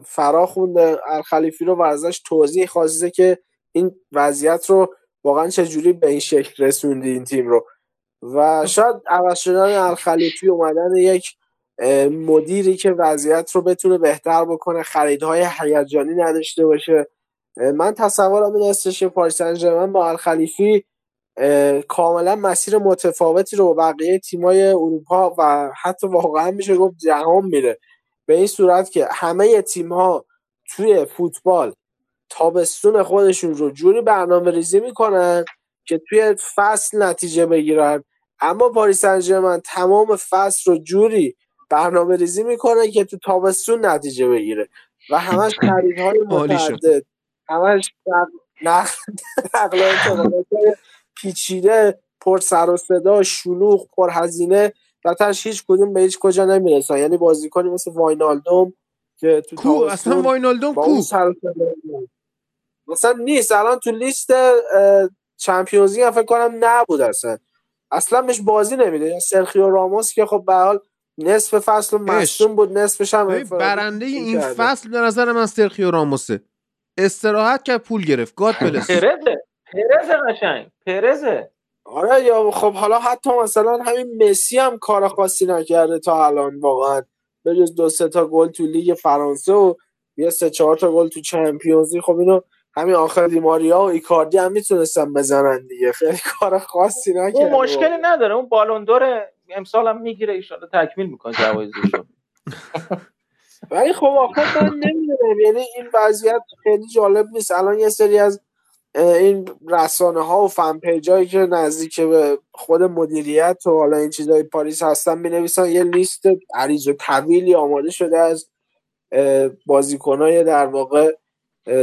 فرا خونده. الخلیفی رو و ازش توضیح خواسته که این وضعیت رو واقعا چجوری به این شکل رسوندی این تیم رو. و شاید عوض شدن الخلیفی اومدن یک مدیری که وضعیت رو بتونه بهتر بکنه خریدهای هیجانی نداشته باشه. من تصورم این استش پاریس با الخلیفی کاملا مسیر متفاوتی رو با بقیه تیمای اروپا و حتی واقعا میشه گفت جهان میره. به این صورت که همه تیم ها توی فوتبال تابستون خودشون رو جوری برنامه ریزی می‌کنن که توی فصل نتیجه بگیرن. اما پاریس سن تمام فصل رو جوری برنامه ریزی می‌کنه که تو تابستون نتیجه بگیره. و همش خریدهای متعدد. همش نقل پیچیده پر سر و صدا شلوغ پر هزینه و تاش هیچ کدوم به هیچ کجا نمی‌رسن. یعنی بازیکنی مثل واینالدوم که تو کو؟ اصلا واینالدوم کو؟ مثلا نیست. الان تو لیست چمپیونز لیگ فکر کنم نبود اصلا. اصلا بهش بازی نمیده. سرخیو راموس که خب به حال نصف فصل مصدوم بود. نصفش هم برنده این فصل به نظر من سرخیو راموسه. استراحت کرد پول گرفت. گاد پلس. پرزه پرزه قشنگ پرزه. آره یا خب حالا حتی مثلا همین مسی هم کار خاصی نکرده تا الان واقعا. به جز دو سه تا گل تو لیگ فرانسه و یه سه چهار تا گل تو چمپیونز خب اینو همین آخر دیماریا و ایکاردی هم می‌تونستن بزنن دیگه. خیلی کار خاصی نکرده اون مشکلی نداره. اون بالون دور امسال هم می‌گیره ایشالا تکمیل می‌کنه جوایزشو ولی خب آخر من نمی‌دونم. یعنی این وضعیت خیلی جالب نیست. الان یه سری از این رسانه ها و فن پیجایی که نزدیک به خود مدیریت و حالا این چیزای پاریس هستن می نویسن یه لیست عریض و طویلی آماده شده از بازیکنای در واقع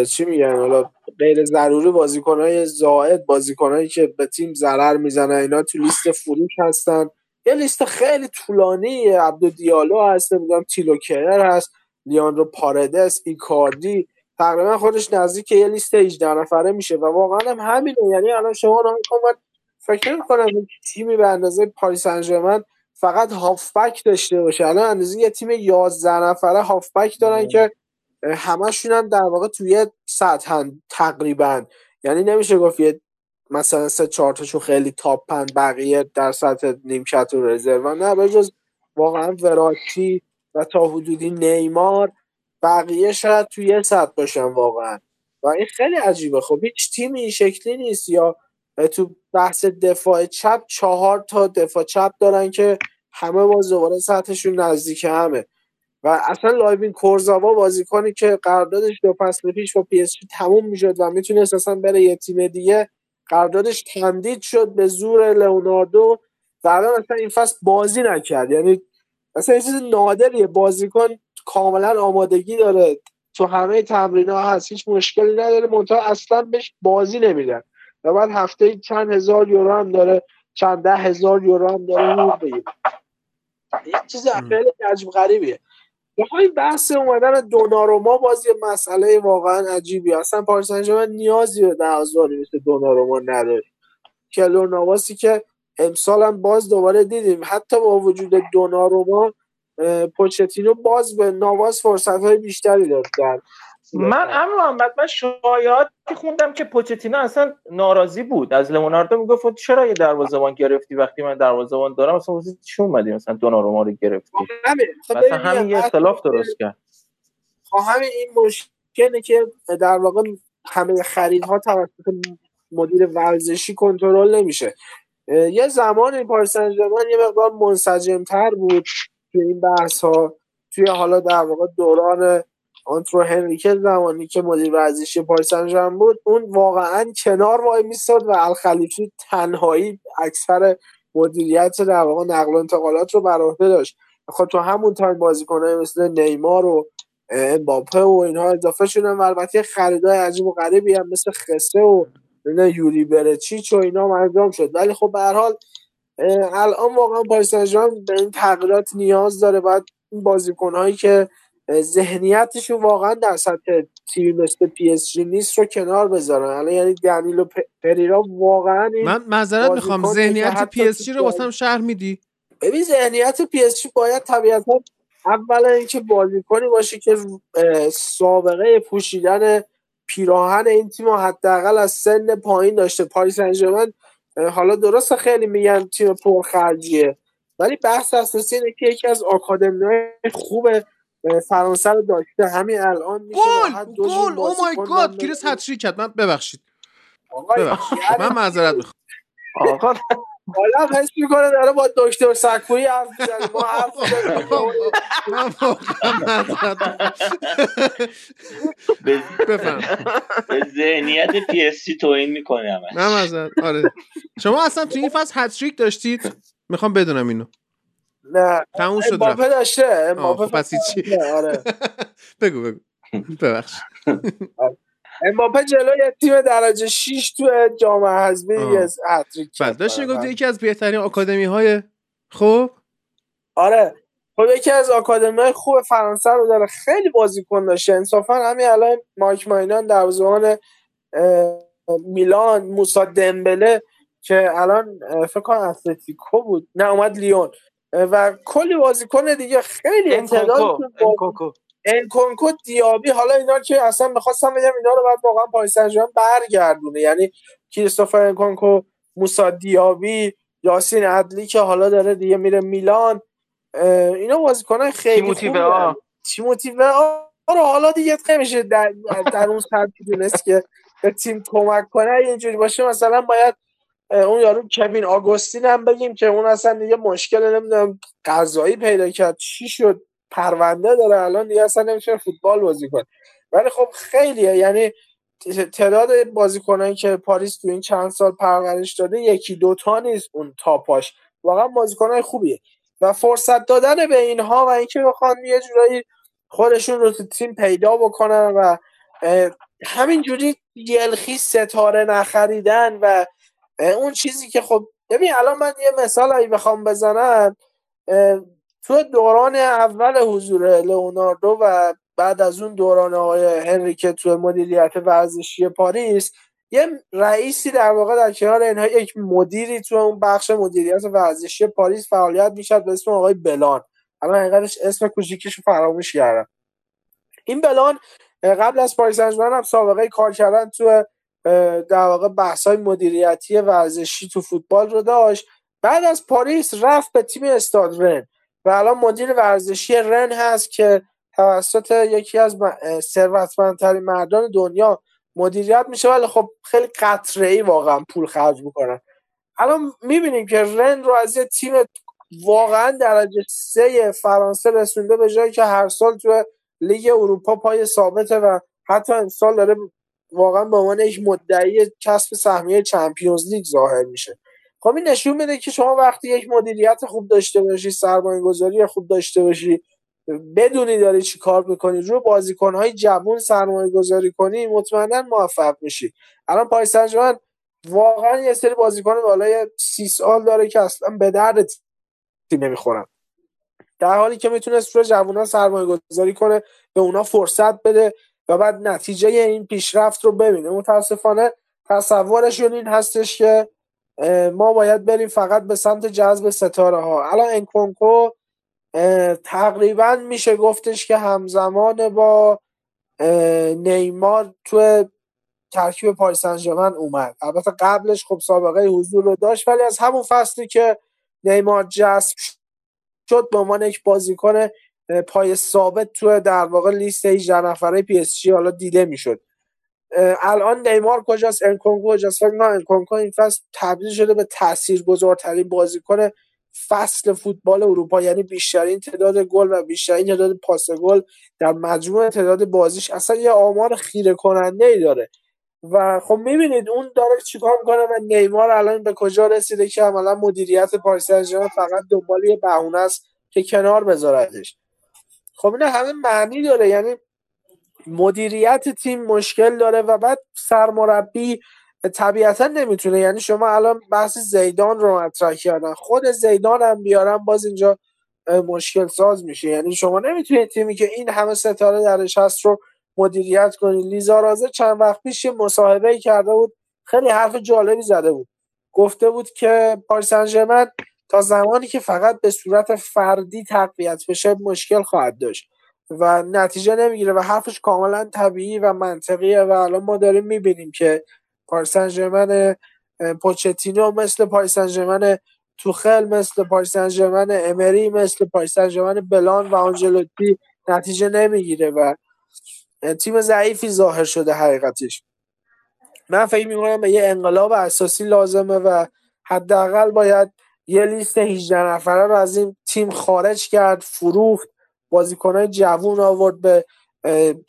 چی میگن؟ حالا غیر ضروری بازیکنای زائد بازیکنایی که به تیم ضرر می‌زنن اینا تو لیست فروش هستن. یه لیست خیلی طولانی عبدو دیالو هست نمی‌دونم تیلو کرر هست لیاندرو پاردس ایکاردی تقریبا خودش نزدیک یه لیست 18 نفره میشه و واقعا هم همینه. یعنی الان شما رو من فکر کنم تیمی به اندازه پاریس سن فقط هافبک داشته باشه. الان اندازه یه تیم 11 نفره هافبک دارن که همشون هم در واقع توی سطح تقریبا. یعنی نمیشه گفت یه مثلا سه چهار تاشون خیلی top ن بقیه در سطح نیمکت و رزرو. نه به جز واقعا وراتی و تا حدودی نیمار بقیه شاید توی یه سطح باشن واقعا. و این خیلی عجیبه. خب هیچ تیمی این شکلی نیست. یا تو بحث دفاع چپ چهار تا دفاع چپ دارن که همه باز دوباره سطحشون نزدیک همه. و اصلا لیوین کورزاوا بازیکنی که قراردادش دو فصل پیش با پی اس تموم می‌شد و می‌تونست اصلا بره یه تیم دیگه قراردادش تمدید شد به زور لئوناردو و الان اصلا این فصل بازی نکرد. یعنی اصلا یه چیز نادریه. بازیکن کاملا آمادگی داره. تو همه تمرین ها هست هیچ مشکلی نداره. منتها اصلا بهش بازی نمیدن. و بعد هفته چند هزار یورو هم داره چند ده هزار یورو هم داره حقوق بگیره یه چیز خیلی عجیب غریبیه. بخوای بحث اومدن دوناروما باز یه مسئله واقعا عجیبی اصلا پاریس نیازی به دروازه‌بانی مثل دوناروما نداره. کلور نواسی که امسال هم باز دوباره دیدیم. حتی با وجود دوناروما پوچتینو باز به نواز فرصت های بیشتری داد من اما محمد من شایعات خوندم که پوچتینو اصلا ناراضی بود. از لموناردو می‌گفت چرا یه دروازه‌بان گرفتی وقتی من دروازه‌بان دارم؟ اصلا واسه چی اومدی مثلا دوناروما رو گرفتی؟ خب مثلا همین یه اختلاف درست کرد. خب همین این مشکلی که در واقع همه خریدها توسط مدیر ورزشی کنترل نمیشه. یه زمان پاریس سن یه مقدار منسجمتر بود. توی این بحث ها توی حالا در واقع دوران آنترو هنریکه زمانی که مدیر ورزشی پاریس بود اون واقعا کنار وایمیستاد و الخلیفی تنهایی اکثر مدیریت در واقع نقل و انتقالات رو بر عهده داشت. خب تو همون تایم بازیکنای مثل نیمار و امباپه و اینها اضافه شدن و البته خریدای عجیب و غریبی هم مثل خسه و یوری برچیچ و اینا انجام شد. ولی خب به هر حال الان واقعا پاریس به این تغییرات نیاز داره. باید این بازیکنهایی که ذهنیتشون واقعا در سطح تیم مثل پی اس جی نیست رو کنار بذارن. الان یعنی دنیلو پریرا واقعا من معذرت می‌خوام. ذهنیت پی اس جی رو واسم شرح میدی؟ ببین ذهنیت پی اس جی باید طبیعتا اولا اینکه بازیکنی باشه که سابقه پوشیدن پیراهن این تیم حداقل از سن پایین داشته. پاریس سن ژرمن حالا درست خیلی میگن تیم پرخرجیه ولی بحث اساسی اینه که یکی از آکادمی خوب فرانسه رو داشته. همین الان میشه گل گل. oh my god guys هتریک کرد. من ببخشید. ببخشید. من یعنی معذرت می‌خوام. آقا حالا حس می‌کنه داره با دکتر سکویی حرف می‌زنه. ما حرف بفهم به ذهنیت پی اس جی توهین می‌کنه همش. نه آره. شما اصلا تو این فصل هتریک داشتید؟ می‌خوام بدونم اینو. نه. تموم شد امباپه داشته. امباپه خب پس چی آره. بگو بگو. ببخش امباپه جلوی تیم درجه 6 تو جام حذفی هتریک بله داشتی گفتی یکی از بهترین آکادمی های خوب آره خب یکی از آکادمی های خوب فرانسه رو داره خیلی بازیکن داشته. انصافا همین الان مایک ماینان در زمان میلان موسا دمبله که الان فکر کنم اتلتیکو بود. نه اومد لیون. و کلی بازیکن دیگه خیلی انکونکو انکونکو دیابی حالا اینا که اصلا می‌خواستم بگم اینا رو بعد واقعا پاریس برگردونه. یعنی کریستوفر انکونکو موسا دیابی یاسین عدلی که حالا داره دیگه میره میلان اینا بازیکنان خیلی تیموتی و تیموتی و رو حالا دیگه خیلی در, در اون سطح دونست که به تیم کمک کنه. اینجوری باشه مثلا باید اون یارو کوین آگوستین هم بگیم که اون اصلا دیگه مشکل نمی‌دونم قضایی پیدا کرد. چی شد؟ پرونده داره الان دیگه اصلا نمی‌تونه فوتبال بازی کنه. ولی خب خیلیه یعنی تعداد بازیکنایی که پاریس تو این چند سال پرورش داده یکی دوتا نیست اون تاپاش. واقعا بازیکنای خوبیه. و فرصت دادن به اینها و اینکه بخوان یه جورایی خودشون رو تو تیم پیدا بکنن و همینجوری یلخی ستاره نخریدن و اون چیزی که خب ببین الان من یه مثال اگه بخوام بزنم. تو دوران اول حضور لئوناردو و بعد از اون دوران آقای هنریکه تو مدیریت ورزشی پاریس یه رئیسی در واقع در کنار اینها یک مدیری تو اون بخش مدیریت ورزشی پاریس فعالیت می‌شد به اسم آقای بلان. الان حقیقتش اسم کوچیکش فراموش کردم. این بلان قبل از پاریس هم سابقه کار کردن تو در واقع بحث های مدیریتی ورزشی تو فوتبال رو داشت. بعد از پاریس رفت به تیم استاد رن. و الان مدیر ورزشی رن هست که توسط یکی از ثروتمندترین مردان دنیا مدیریت میشه ولی خب خیلی قطره ای واقعا پول خرج می‌کنن الان می‌بینیم که رن رو از یه تیم واقعا درجه سه فرانسه رسونده به جایی که هر سال تو لیگ اروپا پای ثابته و حتی امسال داره واقعا به عنوان یک مدعی کسب سهمیه چمپیونز لیگ ظاهر میشه. خب این نشون میده که شما وقتی یک مدیریت خوب داشته باشی سرمایه گذاری خوب داشته باشی بدونی داری چی کار می‌کنی رو بازیکن های جوون سرمایه گذاری کنی مطمئنا موفق میشی. الان پاریس واقعا یه سری بازیکن بالای سی سال داره که اصلا به درد تیم نمی‌خورن. در حالی که می‌تونست رو جوونا سرمایه گذاری کنه به اونا فرصت بده و بعد نتیجه این پیشرفت رو ببینه. متاسفانه تصورشون این هستش که ما باید بریم فقط به سمت جذب ستاره ها الان انکونکو تقریبا میشه گفتش که همزمان با نیمار تو ترکیب پاریس سن اومد. البته قبلش خب سابقه حضور رو داشت ولی از همون فصلی که نیمار جذب شد به عنوان یک بازیکن پای ثابت تو در واقع لیست 18 نفره پی اس جی حالا دیده می‌شد. الان نیمار کجاست؟ انکونکو کجاست؟ نه انکونکو این فصل تبدیل شده به تاثیرگذارترین بازیکن فصل فوتبال اروپا. یعنی بیشترین تعداد گل و بیشترین تعداد پاس گل در مجموع تعداد بازیش اصلا یه آمار خیره کننده ای داره. و خب می‌بینید اون داره چیکار می‌کنه و نیمار الان به کجا رسیده که عملا مدیریت پاریس فقط دنبال یه بهونه است که کنار بذاردش. خب این همه معنی داره. یعنی مدیریت تیم مشکل داره و بعد سرمربی طبیعتا نمی‌تونه. یعنی شما الان بحث زیدان رو مطرح کردن. خود زیدان هم بیارن باز اینجا مشکل ساز میشه. یعنی شما نمی‌تونید تیمی که این همه ستاره درش هست رو مدیریت کنید. لیزا رازه چند وقت پیش یه مصاحبه کرده بود. خیلی حرف جالبی زده بود. گفته بود که پاریس تا زمانی که فقط به صورت فردی تقویت بشه مشکل خواهد داشت. و نتیجه نمی‌گیره و حرفش کاملا طبیعی و منطقیه و الان ما داریم می‌بینیم که پاریس سن پوچتینو مثل پاریس سن توخل مثل پاریس سن امری مثل پاریس سن بلان و آنجلوتی نتیجه نمی‌گیره و تیم ضعیفی ظاهر شده حقیقتش. من فکر می‌کنم یه انقلاب اساسی لازمه و حداقل باید یه لیست 18 نفره رو از این تیم خارج کرد فروخت بازیکنهای جوون آورد به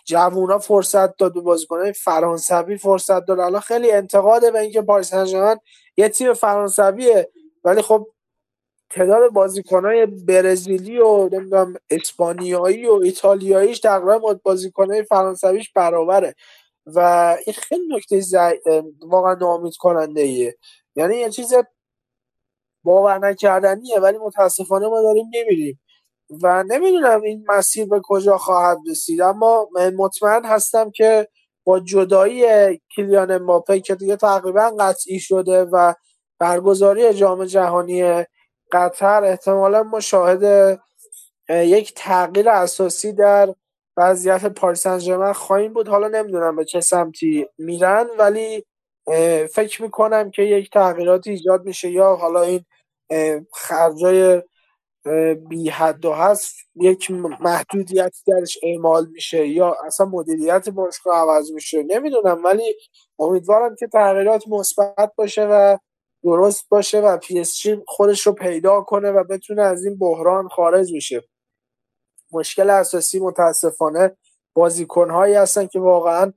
جوونا فرصت داد به بازیکنهای فرانسوی فرصت داد. الان خیلی انتقاده به اینکه پاریس سن یه تیم فرانسویه. ولی خب تعداد بازیکنهای برزیلی و نمی‌دونم اسپانیایی و ایتالیاییش تقریبا با بازیکنهای فرانسویش برابره. و این خیلی نکته واقعا ناامید کننده ایه یعنی یه چیز باور نکردنیه ولی متاسفانه ما داریم نمیریم و نمی‌دونم این مسیر به کجا خواهد رسید اما مطمئن هستم که با جدایی کلیان ماپی که دیگه تقریبا قطعی شده و برگزاری جام جهانی قطر احتمالا ما شاهد یک تغییر اساسی در وضعیت پاریس سن خواهیم بود. حالا نمی‌دونم به چه سمتی میرن ولی فکر می‌کنم که یک تغییراتی ایجاد میشه یا حالا این خرجای بی حد و حصر یک محدودیت درش اعمال میشه یا اصلا مدیریت باشگاه عوض میشه نمی‌دونم ولی امیدوارم که تغییرات مثبت باشه و درست باشه و پی اس خودش رو پیدا کنه و بتونه از این بحران خارج بشه. مشکل اساسی متاسفانه بازیکنهایی هستن که واقعا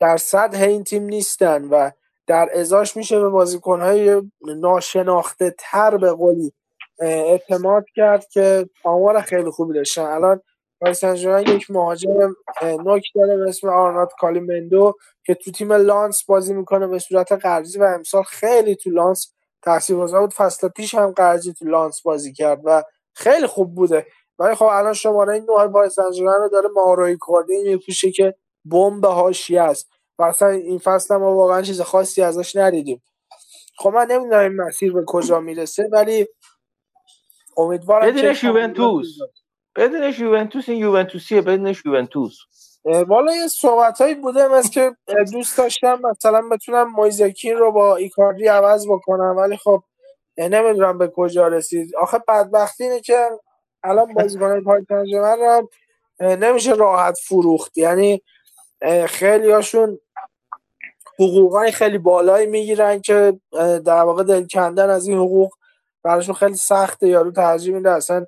در سطح این تیم نیستن و در ازاش میشه به بازیکنهای ناشناخته تر به قولی اعتماد کرد که آمار خیلی خوبی داشتن. الان پاریس یک مهاجم نوک داره به اسم آرنات کالیمندو که تو تیم لانس بازی می‌کنه به صورت قرضی و امسال خیلی تو لانس تاثیرگذار بود. فصل پیش هم قرضی تو لانس بازی کرد و خیلی خوب بوده. ولی خب الان شماره این نوع پاریس رو داره ماروی کردی میپوشه که بمب حاشیه است. و اصلا این فصل ما واقعا چیز خاصی ازش ندیدیم. خب من نمی‌دونم این مسیر به کجا می‌رسه ولی امیدوارم بدونش یوونتوس. بدونش یوونتوس این یوونتوسیه بدونش یوونتوس. والا یه صحبت هایی بوده مثل که دوست داشتم مثلا بتونم مویزکین رو با ایکاردی عوض بکنم ولی خب نمی‌دونم به کجا رسید. آخه بدبختی اینه که الان بازیکنان پاریس رو نمیشه راحت فروخت. یعنی خیلی هاشون حقوقای خیلی بالایی می‌گیرن که در واقع دل کندن از این حقوق براشون خیلی سخته یارو ترجیح میده اصلا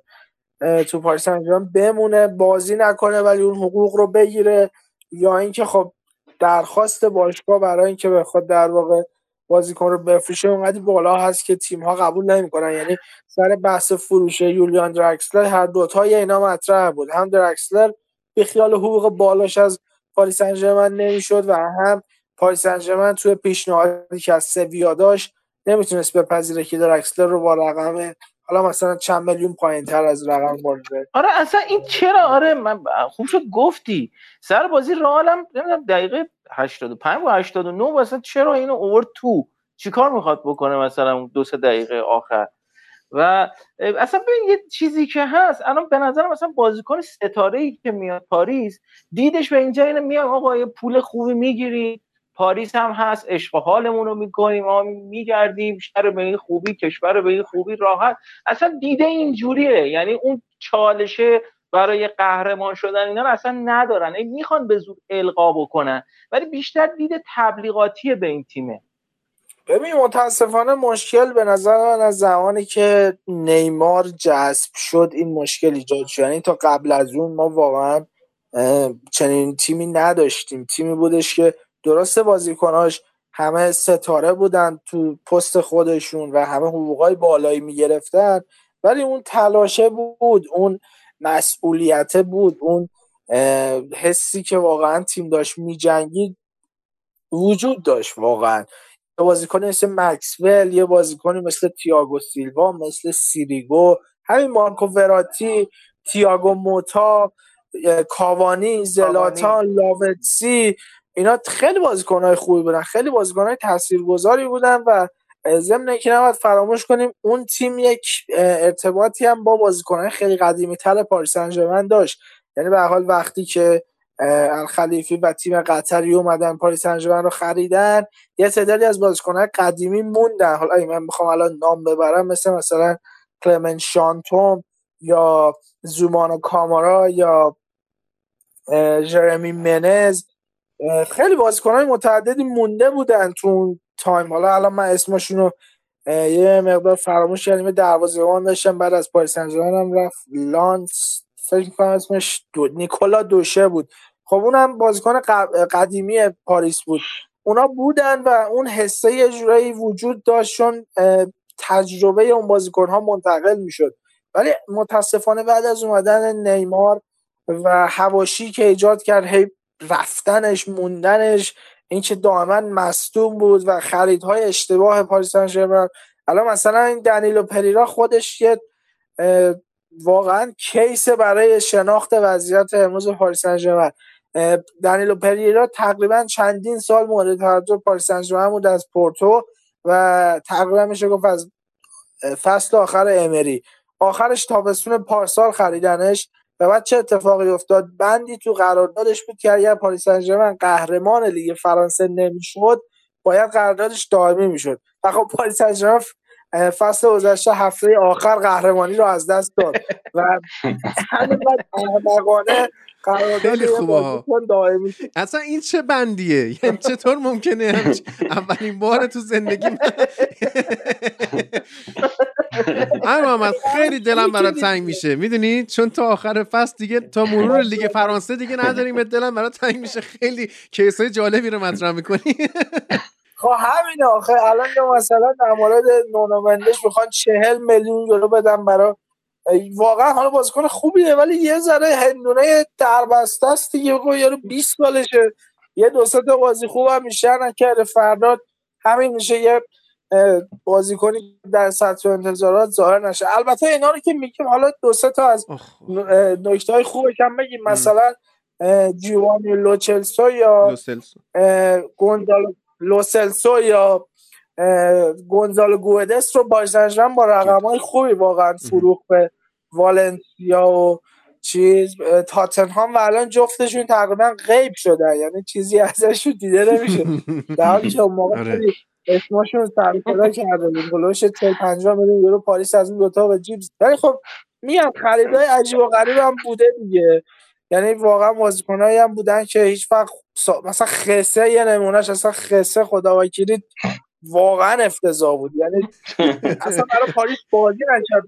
تو پاریس انجام بمونه بازی نکنه ولی اون حقوق رو بگیره. یا اینکه خب درخواست باشگاه برای اینکه بخواد در واقع بازیکن رو بفروشه اونقدر بالا هست که تیم ها قبول نمی‌کنن. یعنی سر بحث فروش یولیان درکسلر هر دوتای اینا مطرح بود. هم درکسلر به خیال حقوق بالاش از پاریس انجمن نمی‌شد و هم پاریس انجمن توی پیشنهادی که از سویا داشت نمی‌تونست بپذیره که درکسلر رو با رقم حالا مثلا چند میلیون پایین تر از رقم مورد آره اصلا این چرا؟ آره من خوب شد گفتی. سر بازی رئالم نمی‌دونم دقیقه 85 و 89 مثلا چرا اینو اوورد تو؟ چیکار می‌خواد بکنه مثلا دو سه دقیقه آخر؟ و اصلا ببین یه چیزی که هست الان به نظر مثلا بازیکن ستاره ای که میاد پاریس دیدش به اینجا اینه میاد آقا یه پول خوبی می‌گیری. پاریس هم هست عشق حالمون رو می‌کنیم ما میگردیم شهر به این خوبی کشور به این خوبی راحت. اصلا دیده اینجوریه. یعنی اون چالشه برای قهرمان شدن اینا رو اصلا ندارن. این می‌خوان به زود القا بکنن. ولی بیشتر دیده تبلیغاتی به این تیمه. ببین متاسفانه مشکل به نظر من از زمانی که نیمار جذب شد این مشکل ایجاد شد. یعنی تا قبل از اون ما واقعا چنین تیمی نداشتیم. تیمی بودش که درست بازیکناش همه ستاره بودن تو پست خودشون و همه حقوقای بالایی می‌گرفتن ولی اون تلاشه بود اون مسئولیت بود اون حسی که واقعا تیم داشت میجنگید وجود داشت واقعا. بازیکنی مثل مکسول یه بازیکنی مثل تیاگو سیلوا مثل سیریگو همین مارکو وراتی تیاگو موتا کاوانی. زلاتان لاوتسی اینا خیلی بازیکنهای خوبی بودن خیلی بازیکنهای تاثیرگذاری بودن و ضمن اینکه نباید فراموش کنیم اون تیم یک ارتباطی هم با بازیکنهای خیلی قدیمی تر پاریس سن داشت. یعنی به حال وقتی که الخلیفی و تیم قطری اومدن پاریس سن رو خریدن یه تعدادی از بازیکنهای قدیمی موندن. حالا من می‌خوام الان نام ببرم مثل مثلا کلمان شانتوم یا زومانا کامارا یا ژرمی منز. خیلی بازیکنهای متعددی مونده بودن تو تایم. حالا الان من اسمشون رو یه مقدار فراموش کردیم دروازه‌بان داشتم. بعد از پاریس هم رفت. لانس فکر کنم اسمش دو... نیکولا دوشه بود. خب اونم بازیکن قدیمی پاریس بود. اونا بودن و اون حسه یه وجود داشت چون تجربه اون بازیکن ها منتقل می‌شد. ولی متاسفانه بعد از اومدن نیمار و هواشی که ایجاد کرد هی رفتنش موندنش. این که دائما مصدوم بود و خریدهای اشتباه پاریس سن الان مثلا این دنیلو پریرا خودش یه واقعا case برای شناخت وضعیت امروز پاریس سن دنیلو پریرا تقریبا چندین سال مورد توجه پاریس سن بود از پورتو و تقریبا میشه گفت از فصل آخر امری. آخرش تابستون پارسال خریدنش. و بعد چه اتفاقی افتاد؟ بندی تو قراردادش بود که اگر پاریس سن قهرمان لیگ فرانسه نمی‌شد باید قراردادش دائمی می‌شد. و خب پاریس سن فصل گذشته هفته آخر قهرمانی رو از دست داد. و همین احمقانه خیلی خوبه اصلا این چه بندیه؟ یعنی چطور ممکنه اولین بار تو زندگی من محمد خیلی دلم برای تنگ میشه. می‌دونی؟ چون تا آخر فصل دیگه تا مرور لیگ فرانسه دیگه نداریم دلم برای تنگ میشه. خیلی کیسای جالبی رو مطرح می‌کنی. خب همین آخه الان مثلا در مورد نونومندش می‌خوان چهل میلیون یورو بدن برای واقعا حالا بازیکن خوبیه ولی یه ذره هندونه دربسته است دیگه. بگو یارو 20 سالشه یه دو سه تا بازی خوب هم میشه نکرده. فرداد همین میشه. یه بازیکنی در سطح انتظارات ظاهر نشه. البته اینا رو که میگیم حالا دو سه تا از نکته های خوبه کم بگیم. مثلا جیوانی لوچلسو یا گوندالو لوسلسو یا گونزالو گوهدس رو بارسنجمن با رقم های خوبی واقعا فروخ به والنسیا و چیز. تاتنهام و الان جفتشون تقریبا غیب شده یعنی چیزی ازشون دیده نمیشه. در حالی که اون موقع آره. اسمشون سر کرده بود کلوش 40 50 میلیون یورو پاریس از این دوتا به جیب ولی خب میگم خریدای عجیب و غریب هم بوده دیگه. یعنی واقعا بازیکنایی هم بودن که هیچ وقت مثلا خسه یه نمونهش اصلا خسه خدا وکیلی واقعا افتضاح بود. یعنی اصلا برای پاریس بازی نکرد.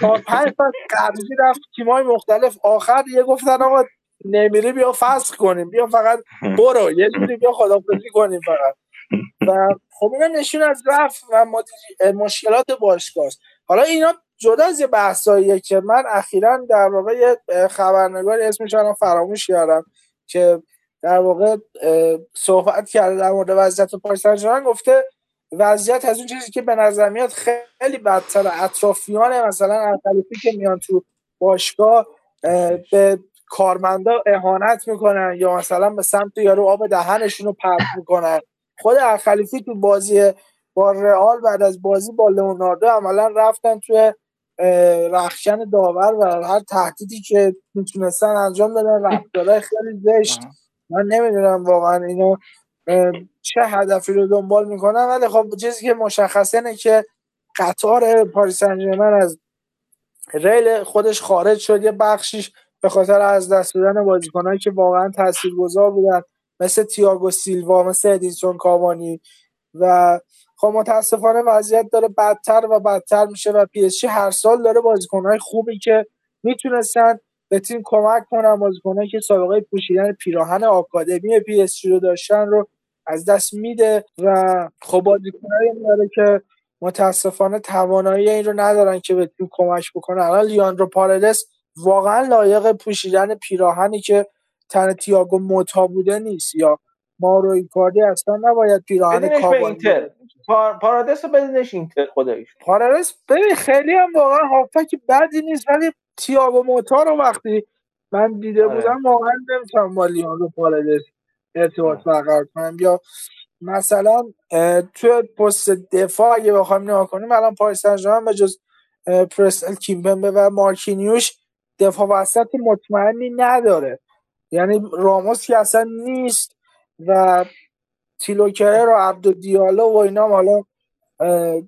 تا پنج فصل قبلی رفت تیمای مختلف. آخر یه گفتن آقا نمیری بیا فسخ کنیم. بیا فقط برو. یه جوری بیا خدافظی کنیم فقط. و خب اینا نشون از رفت و مشکلات باشگاه حالا اینا جدا از یه بحثاییه که من اخیرا در واقع یه خبرنگاری اسمش الان فراموش کردم که در واقع صحبت کرده در مورد وضعیت پاریس گفته وضعیت از اون چیزی که به نظر میاد خیلی بدتر. اطرافیان مثلا ارتلیفی که میان تو باشگاه به کارمندا اهانت می‌کنن یا مثلا به سمت یارو آب دهنشون رو پرت می‌کنن. خود الخلیفی تو بازی با رئال بعد از بازی با لئوناردو عملا رفتن توی رخشن داور و هر تهدیدی که می‌تونستن انجام بدن. رفتارهای خیلی زشت. من نمی‌دونم واقعا اینو چه هدفی رو دنبال می‌کنن. ولی خب چیزی که مشخصه اینه که قطار پاریس سن از ریل خودش خارج شد. یه بخشیش به خاطر از دست دادن بازیکنایی که واقعا تاثیرگذار بودن. مثل تییاگو سیلوا مثل ادیسون کاوانی. و خب متاسفانه وضعیت داره بدتر و بدتر میشه و پی اس هر سال داره بازیکنهای خوبی که می‌تونستن به تیم کمک کنن بازیکنایی که سابقه پوشیدن پیراهن آکادمی پی اس رو داشتن رو از دست میده. و خب بازیکنایی داره که متاسفانه توانایی این رو ندارن که به تیم کمک بکنن. الان لیاندرو پاردس واقعا لایق پوشیدن پیراهنی که تن تییاگو موتا بوده نیست یا مارو ایکاردی اصلا نباید پیراهن اینتر. پار... پارادس رو بدینش اینتر خداییش. پارادس ببین خیلی هم واقعا هافک بدی نیست ولی تییاگو موتا رو وقتی من دیده آره. بودم واقعا نمی‌تونم با لیاندرو پارادس ارتباط برقرار کنم. یا مثلا توی پست دفاع اگه بخوایم نگاه کنیم الان پاریس سن به جز پرسل کیمبمبه و مارکینیوش دفاع وسط مطمئنی نداره. یعنی راموس که اصلا نیست و تیلوکره و عبدو دیالو و اینا حالا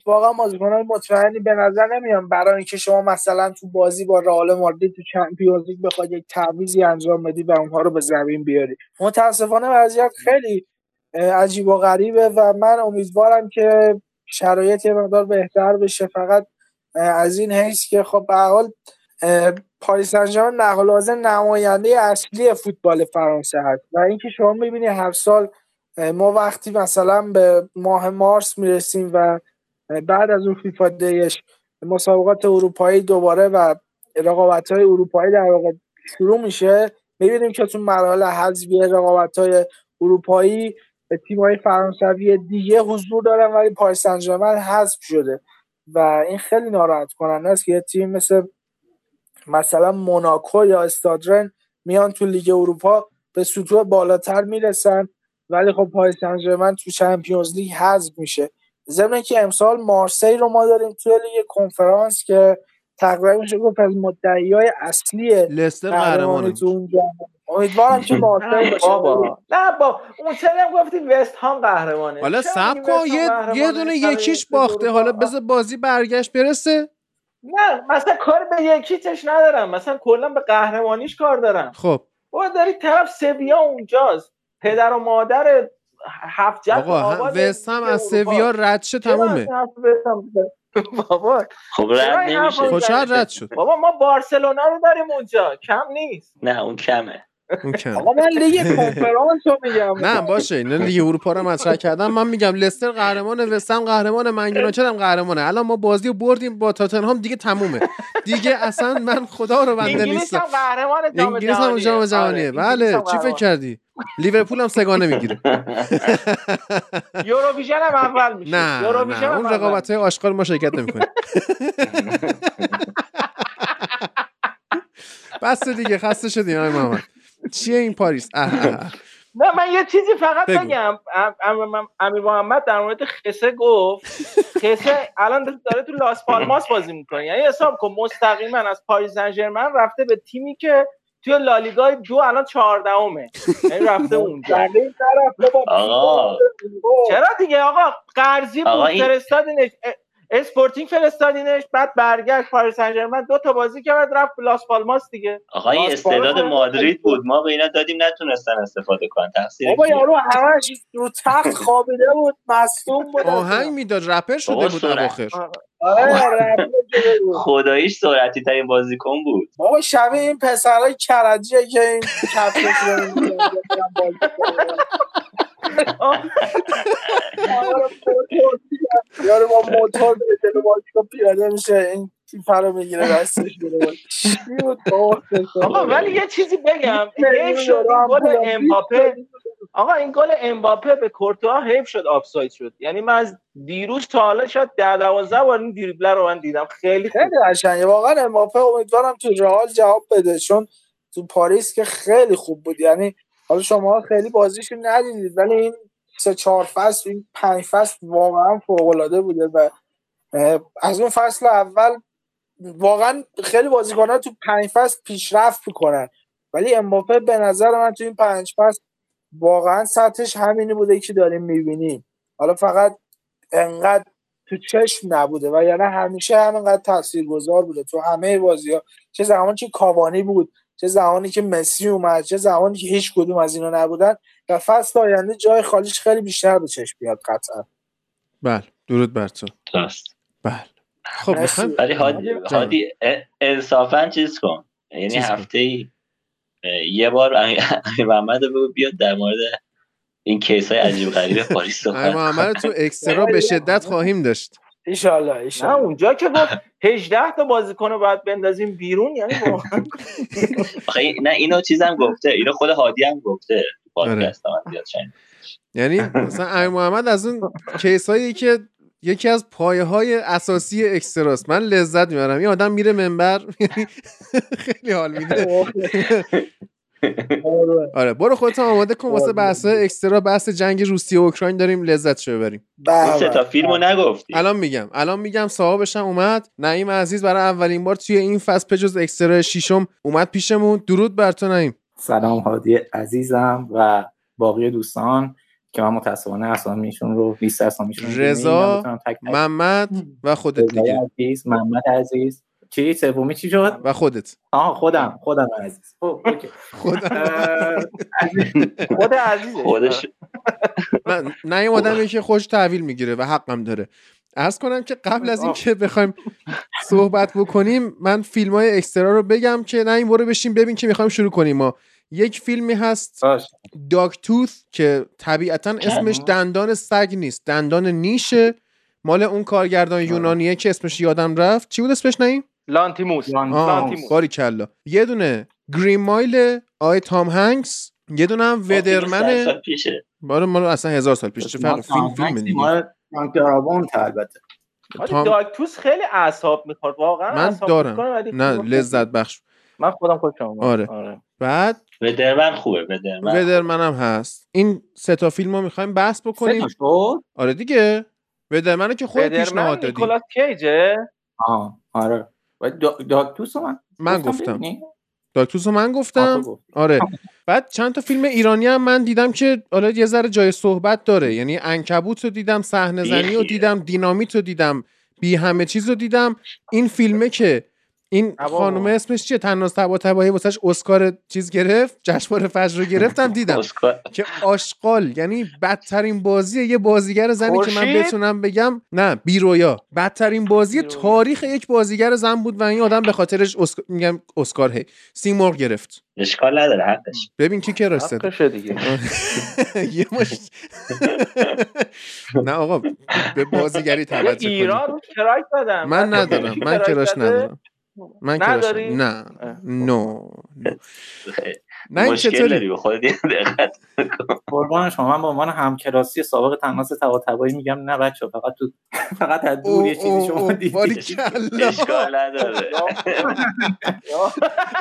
واقعا بازیکنان مطمئنی به نظر نمیان. برای اینکه شما مثلا تو بازی با رئال مادرید تو چمپیونز لیگ بخواد یک تعویضی انجام بدی و اونها رو به زمین بیاری. متاسفانه وضعیت خیلی عجیب و غریبه و من امیدوارم که شرایط یه مقدار بهتر بشه. فقط از این حیث که خب به حال پاریس سن نقل نماینده اصلی فوتبال فرانسه هست. و اینکه شما می‌بینی هر سال ما وقتی مثلا به ماه مارس می‌رسیم و بعد از اون فیفا دیش مسابقات اروپایی دوباره و رقابت های اروپایی در واقع شروع میشه می‌بینیم که تو مراحل حذفی رقابت های اروپایی تیم های فرانسوی دیگه حضور دارن ولی پاریس سن حذف شده. و این خیلی ناراحت کننده است که یه تیم مثل مثلا موناکو یا استاد رن میان تو لیگ اروپا به سطوح بالاتر می‌رسن. ولی خب پاریس سن ژرمن تو Champions League حذف میشه. ضمن که امسال مارسی رو ما داریم توی لیگ کنفرانس که تقریبا میشه گفت از مدعیای اصلی لستر قهرمانی امیدوارم که مارسی باشه. بابا. نه با اون سری هم گفتی وست هام قهرمانه؟ حالا سب کن یه یه؟ دونه یکیش باخته؟ حالا بذار بازی برگشت برسه. نه مثلا کار به یکیچش ندارم مثلا کلا به قهرمانیش کار دارم. خب. بابا داری طرف سویا اونجاست. پدر و مادر هفت جد آقا هم- از. سویا رد شه چرا تمومه؟ بابا خب رد نمیشه. خب؟ رد شد. بابا ما بارسلونا رو داریم اونجا. کم نیست. نه اون کمه. آقا من لیگ کنفرانس رو میگم. نه باشه. اینا لیگ اروپا رو مطرح کردم من میگم لستر قهرمان وستهم قهرمان من یونایتد هم قهرمانه. الان ما بازی رو بردیم با تاتنهام دیگه تمومه. دیگه اصلا من خدا رو بنده انگلیس نیستم. هم قهرمان جام انگلیس هم جام جهانیه. آره، بله. هم چی فکر. کردی؟ لیورپول هم سگانه می‌گیره. یوروویژن هم اول میشه. نه اون رقابت های آشغال ما شرکت نمی‌کنیم بس دیگه. خسته شدیم آقای محمد. چیه این پاریس؟ اه اه اه. نه من یه چیزی فقط. بگم. ام- ام- امیر محمد در مورد خسه گفت. خسه الان داره تو لاس پالماس بازی می‌کنه. یعنی حساب کن مستقیما از پاریس سن ژرمن رفته به تیمی که توی لالیگا دو الان چهاردهمه. یعنی رفته اونجا. آقا. چرا دیگه؟ آقا قرضی بود ا- اسپورتینگ فرستادینش بعد برگشت پاریس سن ژرمن دو تا بازی کرد رفت لاس پالماس دیگه آقا این استعداد. مادرید بود ما به اینا دادیم نتونستن استفاده کنن تقصیر بابا؟ یارو همش رو تخت خوابیده بود مصدوم بود آهنگ می‌داد رپر شده بود. اواخر آره. خداییش سرعتی ترین بازیکن بود بابا شبیه این پسرای کرجیه که این کفش یارو با موتور به جلو بازیکن پیاده میشه این تیپه رو می‌گیره دستش آقا ولی یه چیزی بگم. حیف شد گل امباپه. آقا این گل امباپه به کورتوا حیف شد آفساید شد. یعنی من از دیروز تا حالا شاید 10 12 بار این دریبله رو من دیدم. خیلی خیلی قشنگه. واقعا امباپه امیدوارم تو رئال جواب بده چون تو پاریس که خیلی خوب بود. یعنی حالا شما خیلی بازیشو ندیدید ولی این سه چهار فصل این پنج فصل واقعا فوق العاده بوده و از اون فصل اول واقعا خیلی بازیکنان تو پنج فصل پیشرفت می‌کنن. ولی امباپه به نظر من تو این پنج فصل واقعا سطحش همینی بوده که داریم می‌بینیم. حالا فقط انقدر تو چشم نبوده و یعنی همیشه همینقدر تاثیرگذار بوده تو همه بازی ها چه زمانی که کاوانی بود. چه زمانی که مسی اومد چه زمانی که هیچ کدوم از اینا نبودن و فصل آینده جای خالیش خیلی بیشتر به چشم بیاد قطعا. بله درود بر تو. درست. بله. خب ولی هادی. هادی انصافا چیز کن. یعنی. هفته ای یه بار امیر محمد رو بگو بیاد در مورد این کیس های عجیب غریب پاریس محمد تو اکسترا به شدت خواهیم داشت. ایشالله نه ایشالله اونجا که گفت 18 تا بازیکن رو باید بندازیم بیرون یعنی واقعا آخه نه اینو چیزم گفته اینو خود هادی هم گفته تو آره. پادکست زیاد. یعنی مثلا امیر محمد از اون case هایی که یکی از پایه های اساسی اکستراست من لذت می‌برم این آدم میره منبر خیلی حال میده آره. برو خودت آماده کن واسه بحث اکسترا بحث جنگ روسیه و اوکراین داریم لذت شو ببریم بله، سه تا. فیلمو نگفتی. الان میگم الان میگم صاحبش هم اومد. نعیم عزیز برای اولین بار توی این فصل پجز اکسترا شیشم اومد پیشمون. درود بر تو نعیم. سلام هادی عزیزم و باقی دوستان که من متاسفانه اسامیشون رو 20 اسامیشون رو رضا،. محمد و خودت دیگه عزیز محمد عزیز. چی؟ سومی چی شد؟ و خودت. آها خودم. خودم عزیز. خب اوکی. خود عزیزه. خودش. نه نه این آدمی که خوش تحویل می‌گیره و حقم داره. ارز کنم که قبل از اینکه بخوایم صحبت بکنیم من فیلم های اکسترا رو بگم که نه این برو بشین ببین که می‌خوایم شروع کنیم ما. یک فیلمی هست داگ توث که طبیعتا اسمش دندان سگ نیست دندان نیشه. مال اون کارگردان یونانیه که اسمش یادم رفت. چی بود اسمش نیم؟ لانتیموس لان- آه لانتیموس. باری کلا یه دونه گرین مایل آی تام هنگس یه دونه هم ودرمن باره مال اصلا هزار سال پیش چه فرق؟ فیلم فیلم دیگه البته. تام- داکتوس خیلی اعصاب می‌خورد واقعا من دارم. نه لذت بخش. من خودم خوشم اومد. آره. آره. بعد ودرمن خوبه ودرمن ودرمن هم هست. این سه تا فیلم رو می‌خوایم بحث سه بکنیم. تا شد؟ آره دیگه. ودرمن رو که خود ودرمن پیشنهاد دادی. نیکولاس کیجه؟ آها آره. داکتوس من من گفتم؟ داکتوس من گفتم. آره بعد چند تا فیلم ایرانی هم من دیدم که حالا یه ذره جای صحبت داره یعنی انکبوت رو دیدم صحنه زنی رو. دیدم دینامیت رو دیدم بی همه چیز رو دیدم این فیلمه که این. خانومه اسمش چیه؟ تناز تبا تباهی واسش اسکار چیز گرفت؟ جشنواره فجر رو گرفتم دیدم. اسکار. که آشغال یعنی بدترین بازی یه بازیگر زنی که من؟ بتونم بگم نه بیرویا. بدترین بازی. تاریخ یک بازیگر زن بود و این آدم به خاطرش اسک... میگم اسکار هی. سیمرغ گرفت. اشکال نداره حقش. ببین کی زده حقشه دیگه. یه مش نه آقا به بازیگری توجه کنید. ایران کراش زدن من ندارم من کراش؟ ندارم. من نداری؟ نه. اه. نو نه این مشکل چطوری؟ داری به خودت یه دقت قربان شما. من به عنوان همکلاسی سابق تناس تبایی میگم نه بچه فقط تو فقط از دور یه چیزی شما باریکلا اشکال نداره.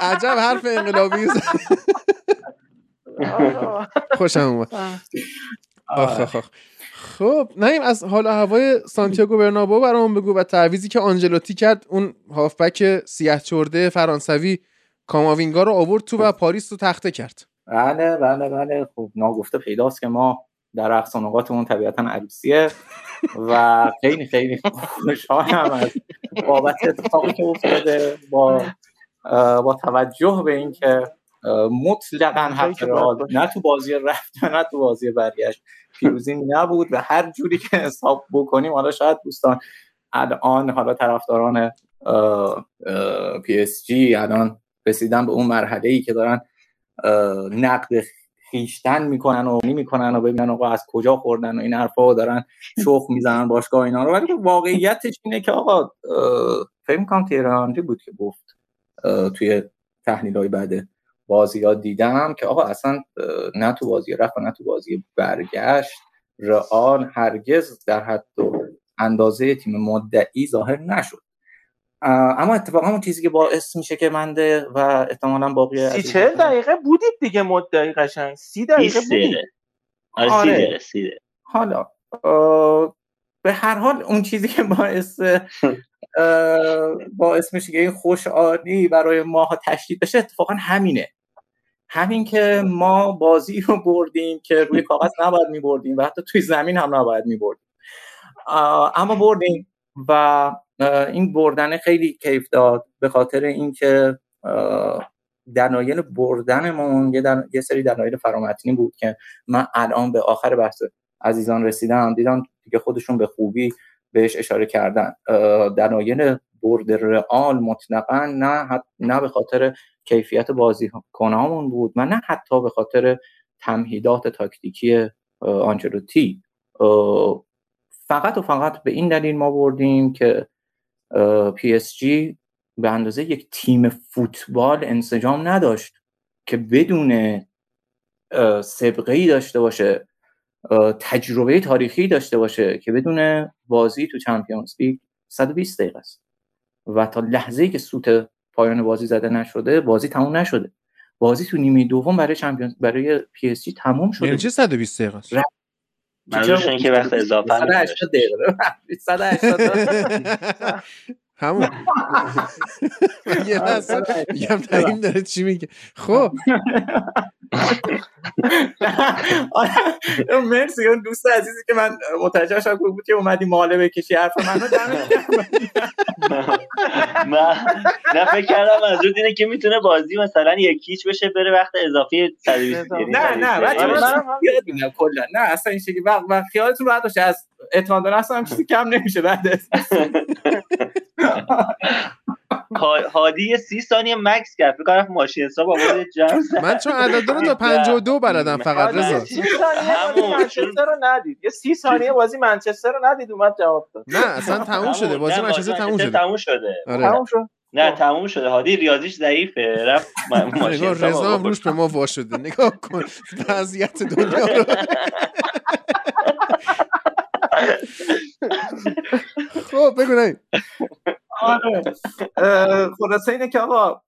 عجب حرف انقلابی. خوشم اومد. آخ آخ آخ. خب نیم از حال و هوای سانتیاگو برنابو برامون بگو و تعویزی که آنجلوتی کرد. اون هافبک سیاه چرده فرانسوی کاماوینگا رو آورد تو و پاریس رو تخته کرد. بله بله بله. خب ناگفته پیداست که ما در اقصا نقاطمون طبیعتا عروسیه و خیلی خیلی خوشحالم از بابت اتفاقی که افتاده با با توجه به اینکه مطلقا حق رئال نه تو بازی رفت نه تو بازی برگشت. پیروزی نبود و هر جوری که حساب بکنیم حالا شاید دوستان الان حالا طرفداران پی اس جی الان رسیدن به اون مرحله ای که دارن نقد خیشتن می‌کنن و می‌کنن و ببینن آقا از کجا خوردن و این حرفا و دارن شوخ می‌زنن باشگاه اینا رو. ولی خب واقعیتش اینه که آقا فکر می‌کنم تهرانجی بود که گفت توی تحلیل های بعد بازی ها دیدم که آقا اصلا نه تو بازی رفت و نه تو بازی برگشت. رئال هرگز در حد و اندازه تیم مدعی ظاهر نشد. اما اتفاقا اون چیزی که باعث میشه که منده و احتمالا باقی سی چهل دقیقه بودید دیگه مدعی قشنگ. سی دقیقه 20 بودید. آره سی آره. حالا به هر حال اون چیزی که باعث باعث میشه که این خوشحالی برای ما تشدید بشه اتفاقا همینه. همین که ما بازی رو بردیم که روی کاغذ نباید میبردیم و حتی توی زمین هم نباید میبردیم. اما بردیم و این بردن خیلی کیف داد به خاطر اینکه اه، دلایل بردنمون یه, دل... یه سری دلایل فرامتنی بود که من الان به آخر بحث عزیزان رسیدم. دیدم دیگه خودشون به خوبی بهش اشاره کردن. اه، دلایل برد رئال مطلقا نه نه به خاطر کیفیت بازیکنامون بود و نه حتی به خاطر تمهیدات تاکتیکی آنچلوتی. فقط و فقط به این دلیل ما بردیم که پی اس جی به اندازه یک تیم فوتبال انسجام نداشت که بدون سبقه ای داشته باشه تجربه تاریخی داشته باشه که بدون بازی تو Champions League 120 دقیقه است. و تا لحظه ای که سوت پایان بازی زده نشده بازی تموم نشده. بازی تو نیمه دوم برای Champions برای پی اس جی تموم شده. چه 120 دقیقه است. منظورش اینه که وقت اضافه 180 دقیقه. 180 همون. یه لحظه میگم تعییم داره چی میگه. خب. مرسی. اون دوست عزیزی که من متوجه شدم بود که اومدی ماله بکشی حرف منو نه فکر کردم منظور اینه که می‌تونه بازی مثلا یکیچ بشه بره وقت اضافی 120 نه نه کلا. نه اصلا این شکلی. و خیالتون راحت باشه. از اعتماد نفس هم چیزی کم نمیشه بعد هادی سی ثانیه مکس کرد. فکر کنم ماشین حساب آورد جمع من چون عدد رو تا 52 بلدم فقط رضا. 30 ثانیه منچستر رو ندید یه 30 ثانیه بازی منچستر رو ندید اومد جواب داد. نه اصلا تموم شده. بازی منچستر تموم شده. تموم شده. آره. تموم شد؟ نه تموم شده. هادی ریاضیش ضعیفه. رفت ماشین رضا هم روش به ما وا شده. نگاه کن. وضعیت دنیا رو. خب بگو آره. خلاصه اینه که آقا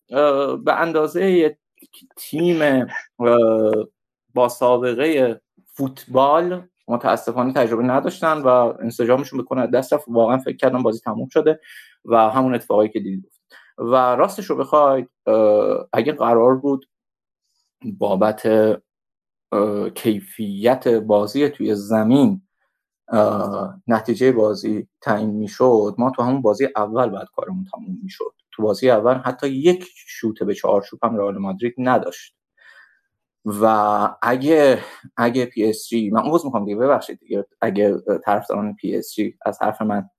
به اندازه تیم با سابقه فوتبال متاسفانه تجربه نداشتن و انسجامشون بکنه دست رفت. واقعا فکر کردم بازی تموم شده و همون اتفاقی که دیدید و راستش رو بخواید اگه قرار بود بابت کیفیت بازی توی زمین نتیجه بازی تعیین می‌شد. ما تو همون بازی اول بعد کارمون تموم می‌شد. تو بازی اول حتی یک شوت به چارچوب هم رئال مادرید نداشت. و اگه اگه پی اس جی من عذر می‌خوام دیگه ببخشید دیگه. اگه طرفداران پی اس جی از حرف من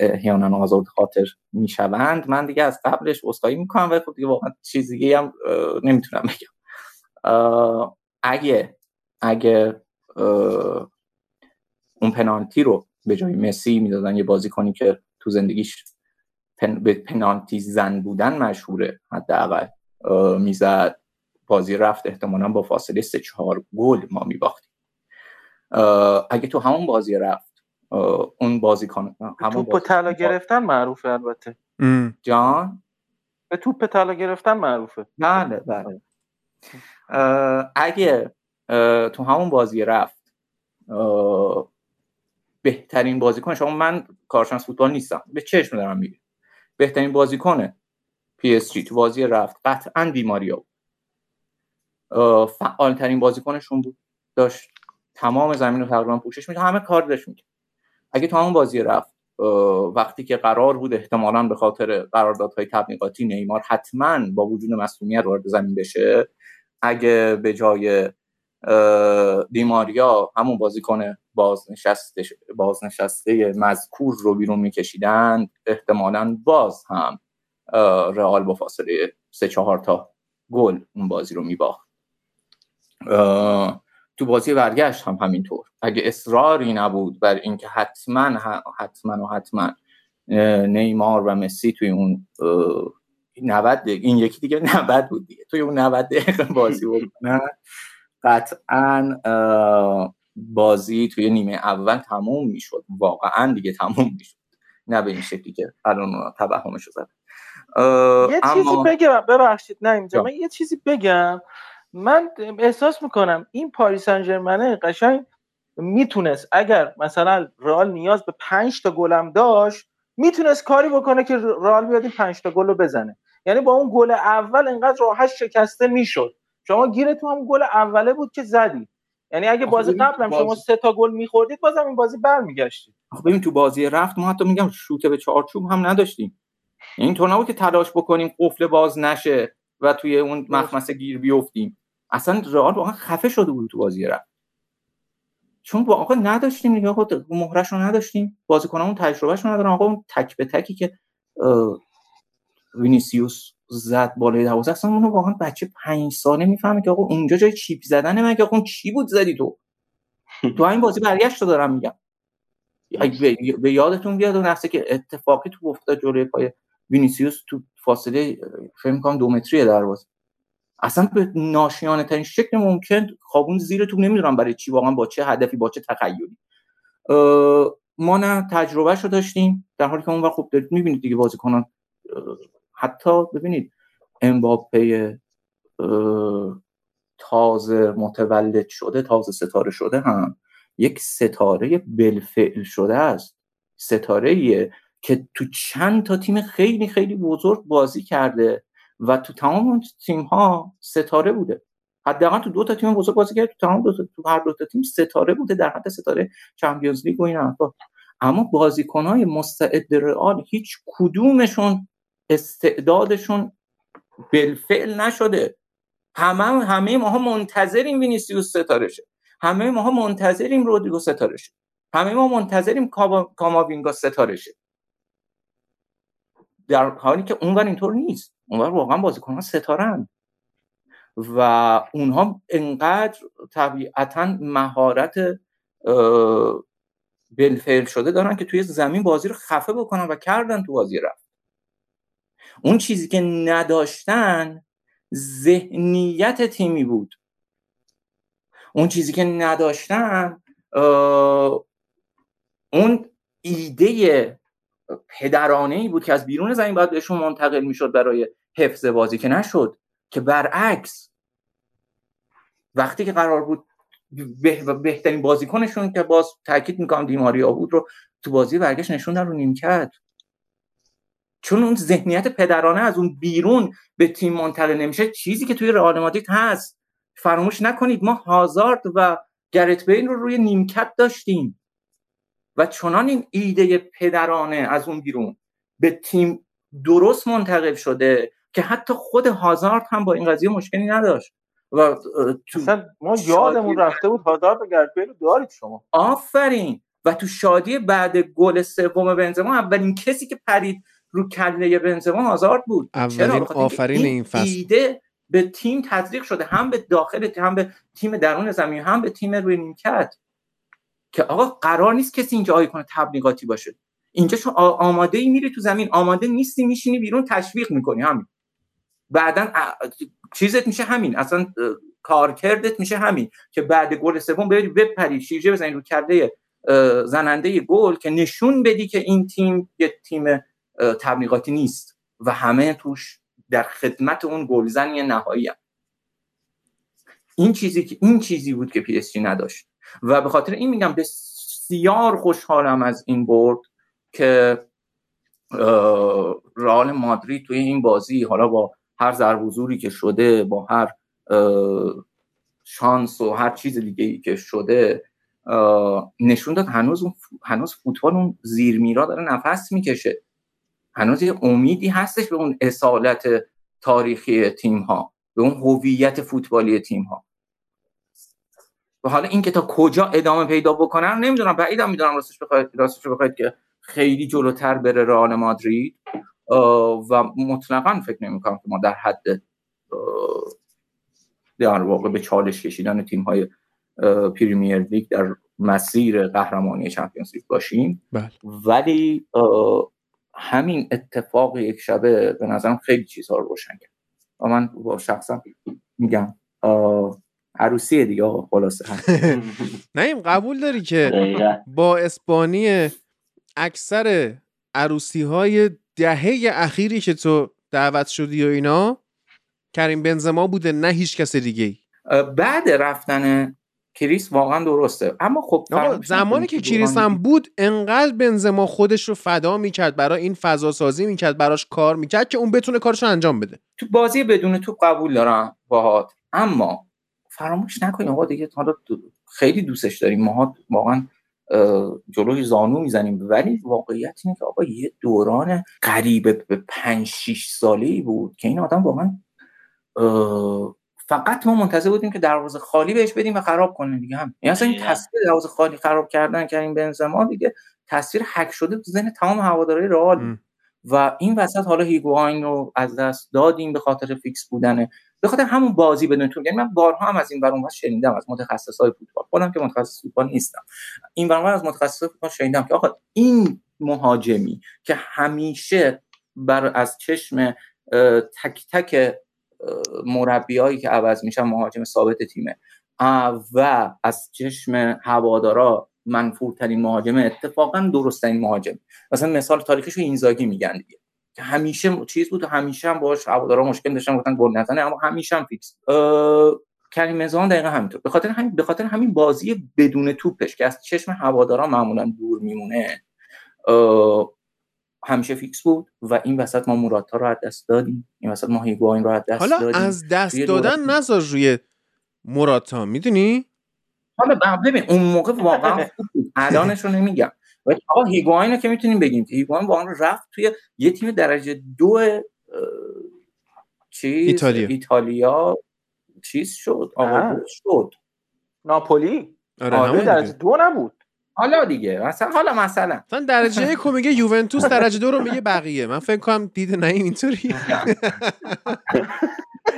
احیانا آزرده خاطر می‌شوند من دیگه از قبلش عذرخواهی می‌کنم و خب دیگه واقعا چیزی هم نمی‌تونم بگم. اگه اگه اون پنالتی رو به جای مسی می‌دادن یه بازیکنی که تو زندگیش پن... به پنالتی زن بودن مشهوره حداقل می‌زد. بازی رفت احتمالا با فاصله سه چهار گل ما میباختیم. اگه تو همون بازی رفت اون بازیکن همون توپ طلا گرفتن معروفه البته. جان؟ به توپ طلا گرفتن معروفه. بله بله. اگه تو همون بازی رفت بهترین بازیکن. شما من کارشناس فوتبال نیستم. به چشم دارم میگم. بهترین بازیکن پی اس جی تو بازی رفت. قطعا دیماریا فعال ترین بازیکنشون بود. داشت تمام زمین رو تقریبا پوشش میده همه کار داشت می‌کرد. اگه تو همون بازی رفت وقتی که قرار بود احتمالا به خاطر قراردادهای تبلیغاتی نیمار حتما با وجود مسئولیت وارد زمین بشه اگه به جای دیماریا همون بازیکن بازنشسته بازنشسته مذکور رو بیرون میکشیدن احتمالا باز هم رئال با فاصله سه چهار تا گل اون بازی رو میباخت. تو بازی برگشت هم همینطور. اگه اصراری نبود بر اینکه حتما حتما و حتما نیمار و مسی توی اون 90 این یکی دیگه 90 بود دیگه. توی اون 90 دقیقه بازی بکنن قطعا بازی توی نیمه اول تموم می‌شد. واقعا دیگه تموم می‌شد. نه به این شکلی که الان توهمشو زد یه چیزی بگم. ببخشید نه اینجا. من یه چیزی بگم. من احساس می‌کنم این پاریس سن قشنگ می‌تونست اگر مثلا رئال نیاز به 5 تا گلم داشت می‌تونست کاری بکنه که رئال بیاد این 5 تا گل رو بزنه. یعنی با اون گل اول انقدر راحت شکسته می‌شد. شما گیرتون هم گل اوله بود که زدی. یعنی اگه بازی قبلم بازی... شما سه تا گل میخوردید بازم این بازی برمیگشتید. ببین تو بازی رفت ما حتی میگم شوت به چارچوب هم نداشتیم. یعنی اینطور نبود که تلاش بکنیم قفل باز نشه و توی اون مخمسه گیر بیفتیم. اصلا رئال واقعا خفه شده بود تو بازی رفت. چون واقعا نداشتیم دیگه آقا مهره‌ش رو نداشتیم. بازیکنامون تجربهش رو ندارن. آقا اون تک به تکی که وینیسیوس زد بالای دروازه. اصلا اونو واقعا بچه پنج ساله می‌فهمه که آقا اونجا جای chip زدن مگه آقا چی بود زدی تو؟ تو این بازی برگشت رو دارم میگم. به یادتون بیاد اون لحظه که اتفاقی تو افتاد جلوی پای وینیسیوس تو فاصله فکر می‌کنم دو متری دروازه. اصلا به ناشیانه ترین شکل ممکن خوابون زیر تو نمی‌دونم برای چی واقعا با چه هدفی با چه تخیلی. ما نه تجربه رو داشتیم در حالی که اون وقت خوب می‌بینید دیگه بازیکنان حتی ببینید امباپه تازه متولد شده تازه ستاره شده هم یک ستاره بلفعل شده است. ستاره که تو چند تا تیم خیلی خیلی بزرگ بازی کرده و تو تمام اون تیم ها ستاره بوده. حداقل تو دو تا تیم بزرگ بازی کرده تو تمام دو تا تو هر دو تا تیم ستاره بوده در حد ستاره Champions League و این حرفا. اما های مستعد رئال هیچ کدومشون استعدادشون بالفعل نشده. همه همه ماها منتظریم وینیسیوس ستاره شه همه ماها منتظریم رودریگو ستاره شه همه ما منتظریم کاماوینگا ستاره شه در حالی که اونور اینطور نیست. اونور واقعا بازیکنان ستارن. و اونها انقدر طبیعتا مهارت بلفل شده دارن که توی زمین بازی رو خفه بکنن و کردن تو بازی رفت. اون چیزی که نداشتن ذهنیت تیمی بود. اون چیزی که نداشتن اون ایده پدرانه ای بود که از بیرون زمین باید بهشون منتقل می‌شد برای حفظ بازی که نشد که برعکس وقتی که قرار بود بهترین بازیکنشون که باز تاکید می‌کنم دیماریا بود رو تو بازی برگشت نشوندن رو نیمکت. چون اون ذهنیت پدرانه از اون بیرون به تیم منتقل نمیشه چیزی که توی رئال مادرید هست. فراموش نکنید ما هازارد و گرت بین رو روی نیمکت داشتیم. و چنان این ایده پدرانه از اون بیرون به تیم درست منتقل شده که حتی خود هازارد هم با این قضیه مشکلی نداشت. و تو ما یادمون رفته بود هازارد و گرت رو دارید شما. آفرین. و تو شادی بعد گل سوم بنزما اولین کسی که پرید رو کله بنزما هازارد بود. اولین آفرین این فصل. ایده به تیم تزریق شده. هم به داخل هم به تیم درون زمین هم به تیم روی نیمکت. که آقا قرار نیست کسی اینجا آیکون تبلیغاتی باشه. اینجا شو آماده ای میری تو زمین. آماده نیستی میشینی بیرون تشویق می‌کنی همین. بعدا چیزت میشه همین. اصلا کارکردت میشه همین. که بعد گل سوم بری بپری. شیرجه بزنی رو کرده زننده گل که نشون بدی که این تیم یه تیم تبلیغاتی نیست و همه توش در خدمت اون گلزنی نهایی هم. این چیزی که این چیزی بود که پی نداشت و به خاطر این میگم بسیار خوشحالم از این برد که رئال مادرید توی این بازی حالا با هر ضرب که شده با هر شانس و هر چیز دیگه ای که شده نشون داد هنوز هنوز فوتبال اون زیرمیرا داره نفس می‌کشه هنوز یه امیدی هستش به اون اصالت تاریخی تیم ها به اون هویت فوتبالی تیم ها و حالا این که تا کجا ادامه پیدا بکنن نمی‌دونم بعیدم می‌دونم راستش بخواید راستش بخواید که خیلی جلوتر بره رئال مادرید. و مطلقا فکر نمی کنم که ما در حد در واقع به چالش کشیدن تیم های پریمیر لیگ در مسیر قهرمانی چمپیونز لیگ باشیم. بله. ولی همین اتفاق یک شبه به نظرم خیلی چیزها رو روشن کرد. و من با شخصا میگم عروسی دیگه آقا خلاصه. نیم قبول داری که با اسپانی اکثر عروسی های دهه اخیری که تو دعوت شدی و اینا کریم بنزما بوده نه هیچ کس دیگه بعد رفتن کریس واقعا درسته. اما خب زمانی که کریس هم بود انقدر بنزما خودش رو فدا می‌کرد برای این فضا سازی می‌کرد براش کار می‌کرد که اون بتونه کارش رو انجام بده. تو بازی بدون تو قبول دارم باهات اما فراموش نکنیم آقا دیگه حالا خیلی دوستش داریم. ما واقعا جلوی زانو می‌زنیم. ولی واقعیت اینه که آقا یه دوران قریب به پنج شیش ساله ای بود که این آدم واقعا فقط ما منتظر بودیم که دروازه خالی بهش بدیم و خراب کنه دیگه هم. یعنی اصلا این تصویر دروازه خالی خراب کردن که این بنزما دیگه تصویر حک شده تو ذهن تمام هوادارهای رئال. و این وسط حالا هیگواین رو از دست دادیم به خاطر فیکس بودن. به خاطر همون بازی بدون طول یعنی من بارها هم از این برون شنیدم از متخصصای فوتبال. خودم که متخصص فوتبال نیستم. این برون از متخصصای فوتبال شنیدم که آقا این مهاجمی که همیشه بر از چشم تک تک مربیایی که عوض میشن مهاجم ثابت تیمه. و از چشم هوادارا منفورترین مهاجم اتفاقا درستترین مهاجم. مثلا مثال تاریخش رو اینزاگی میگن دیگه. که همیشه چیز بود و همیشه هم باش هوادارا مشکل داشتن گفتن گل نزنه اما همیشه هم فیکس. کریم بنزما دقیقا همینطور. به خاطر همین به خاطر همین بازی بدون توپش که از چشم هوادارا معمولا دور میمونه همیشه فیکس بود و این وسط ما موراتا رو از دست دادیم. این وسط ما هیگواین رو از دست حالا دادیم. از دست دادن نذار روی موراتا می‌دونی؟ حالا ببین اون موقع واقعا خوب بود. الانش رو نمیگم. ولی آقا هیگواین رو که می‌تونیم بگیم. که هیگواین واقعا رفت توی یه تیم درجه دو چیز ایتالیا. ایتالیا. چیز شد آقا شد. ناپولی؟ آره آره درجه. دو نبود. حالا دیگه مثلا حالا مثلا. مثلا درجه یک میگه یوونتوس درجه دو رو میگه بقیه. من فکر کنم دید نهیم اینطوری.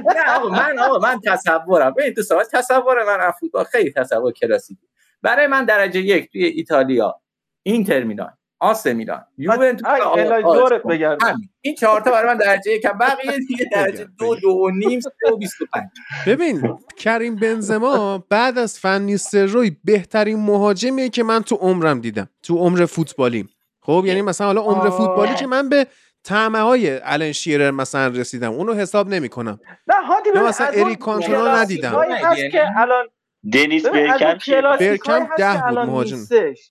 نه آقا من آقا من تصورم. ببین دوستان تصور من از فوتبال خیلی تصور کلاسیکی برای من درجه یک توی ایتالیا اینتر میلان. آسه میلان. یوونتوس دورت بگردم. این چهار تا برای من درجه یک بقیه دیگه درجه دو دو و نیم سه و بیست و پنج. ببین کریم بنزما بعد از فن روی بهترین مهاجمیه که من تو عمرم دیدم. تو عمر فوتبالیم. خب یعنی مثلا حالا عمر. فوتبالی که من به طعمه های الان شیرر مثلا رسیدم. اونو حساب نمی کنم نه هادی مثلا از اون اریک کانتونا ندیدم. هست که الان دنیس اون برکم هست ده بود مهاجم.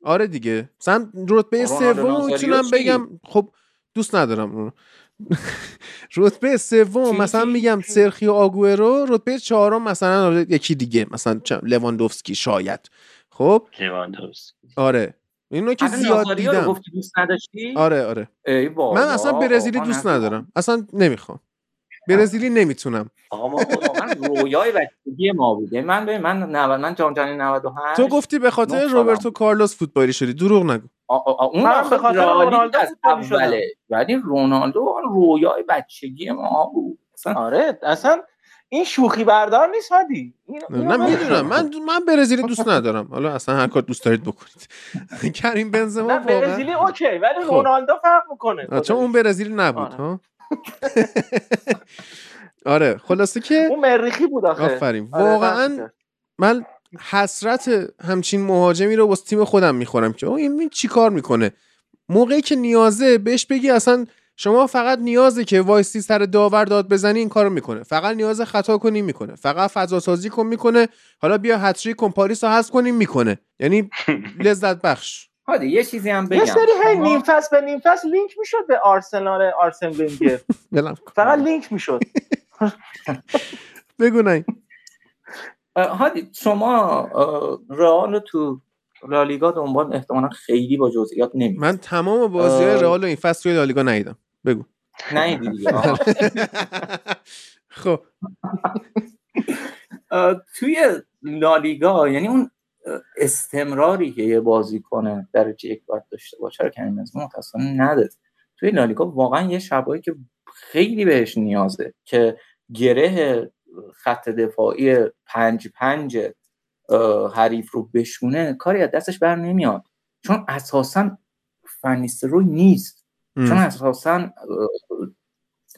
آره دیگه مثلا رتبه سوم می‌تونم؟ بگم خب دوست ندارم اونو رتبه سوم؟ مثلا؟ میگم سرخیو آگوئرو رتبه چهارم مثلا یکی دیگه مثلا چه- لواندوفسکی شاید خب لواندوفسکی. آره اینو که زیاد دیدم گفتی دوست نداشتی آره آره من اصلا برزیلی دوست. ندارم اصلا نمی‌خوام برزیلی نمی‌تونم. آقا ما واقعا رویای بچگی ما بوده. من ببین من 90 من جام جهانی 98 تو گفتی به خاطر نه روبرتو. کارلوس فوتبالی شدی. دروغ نگو. اون من به خاطر رونالدو. اوله ولی رونالدو رویای بچگی ما بود. اصلا آره اصلا این شوخی بردار نیست هادی. نه می‌دونم. من من برزیلی دوست ندارم. حالا اصلا هر کار دوست دارید بکنید. کریم بنزما نه برزیلی اوکی ولی خب. رونالدو فرق می‌کنه. چون اون برزیلی نبود آره. ها؟ آره خلاصه که اون مریخی بود آخه. آفرین. آره، واقعا. من حسرت همچین مهاجمی رو واسه تیم خودم می‌خورم که این چی کار می‌کنه؟ موقعی که نیازه بهش بگی اصلا شما فقط نیازه که وایسی سر داور داد بزنی این کارو می‌کنه. فقط نیاز خطا کنی می‌کنه. فقط فضا سازی کن می‌کنه. حالا بیا هتریک کن پاریس رو حذف کنیم می‌کنه. یعنی لذت بخش. حالا یه چیزی هم بگم. یه سری هی نیم فصل به نیم فصل لینک می‌شد به آرسنال آرسن ونگر. فقط لینک می‌شد. بگو نه هادی شما رئال رو تو لالیگا دنبال احتمالا خیلی با جزئیات نمی من تمام بازی. رئال رو این فصل توی لالیگا ندیدم. بگو. نه. خب. توی لالیگا یعنی اون استمراری که یه بازیکن درجه یک باید داشته باشه رو کریم بنزما متاسفانه نداره توی لالیگا واقعا یه شبایی که خیلی بهش نیازه که گره خط دفاعی پنج پنج حریف رو بشونه کاری از دستش بر نمیاد. چون اساسا فنیستروی نیست. چون اساسا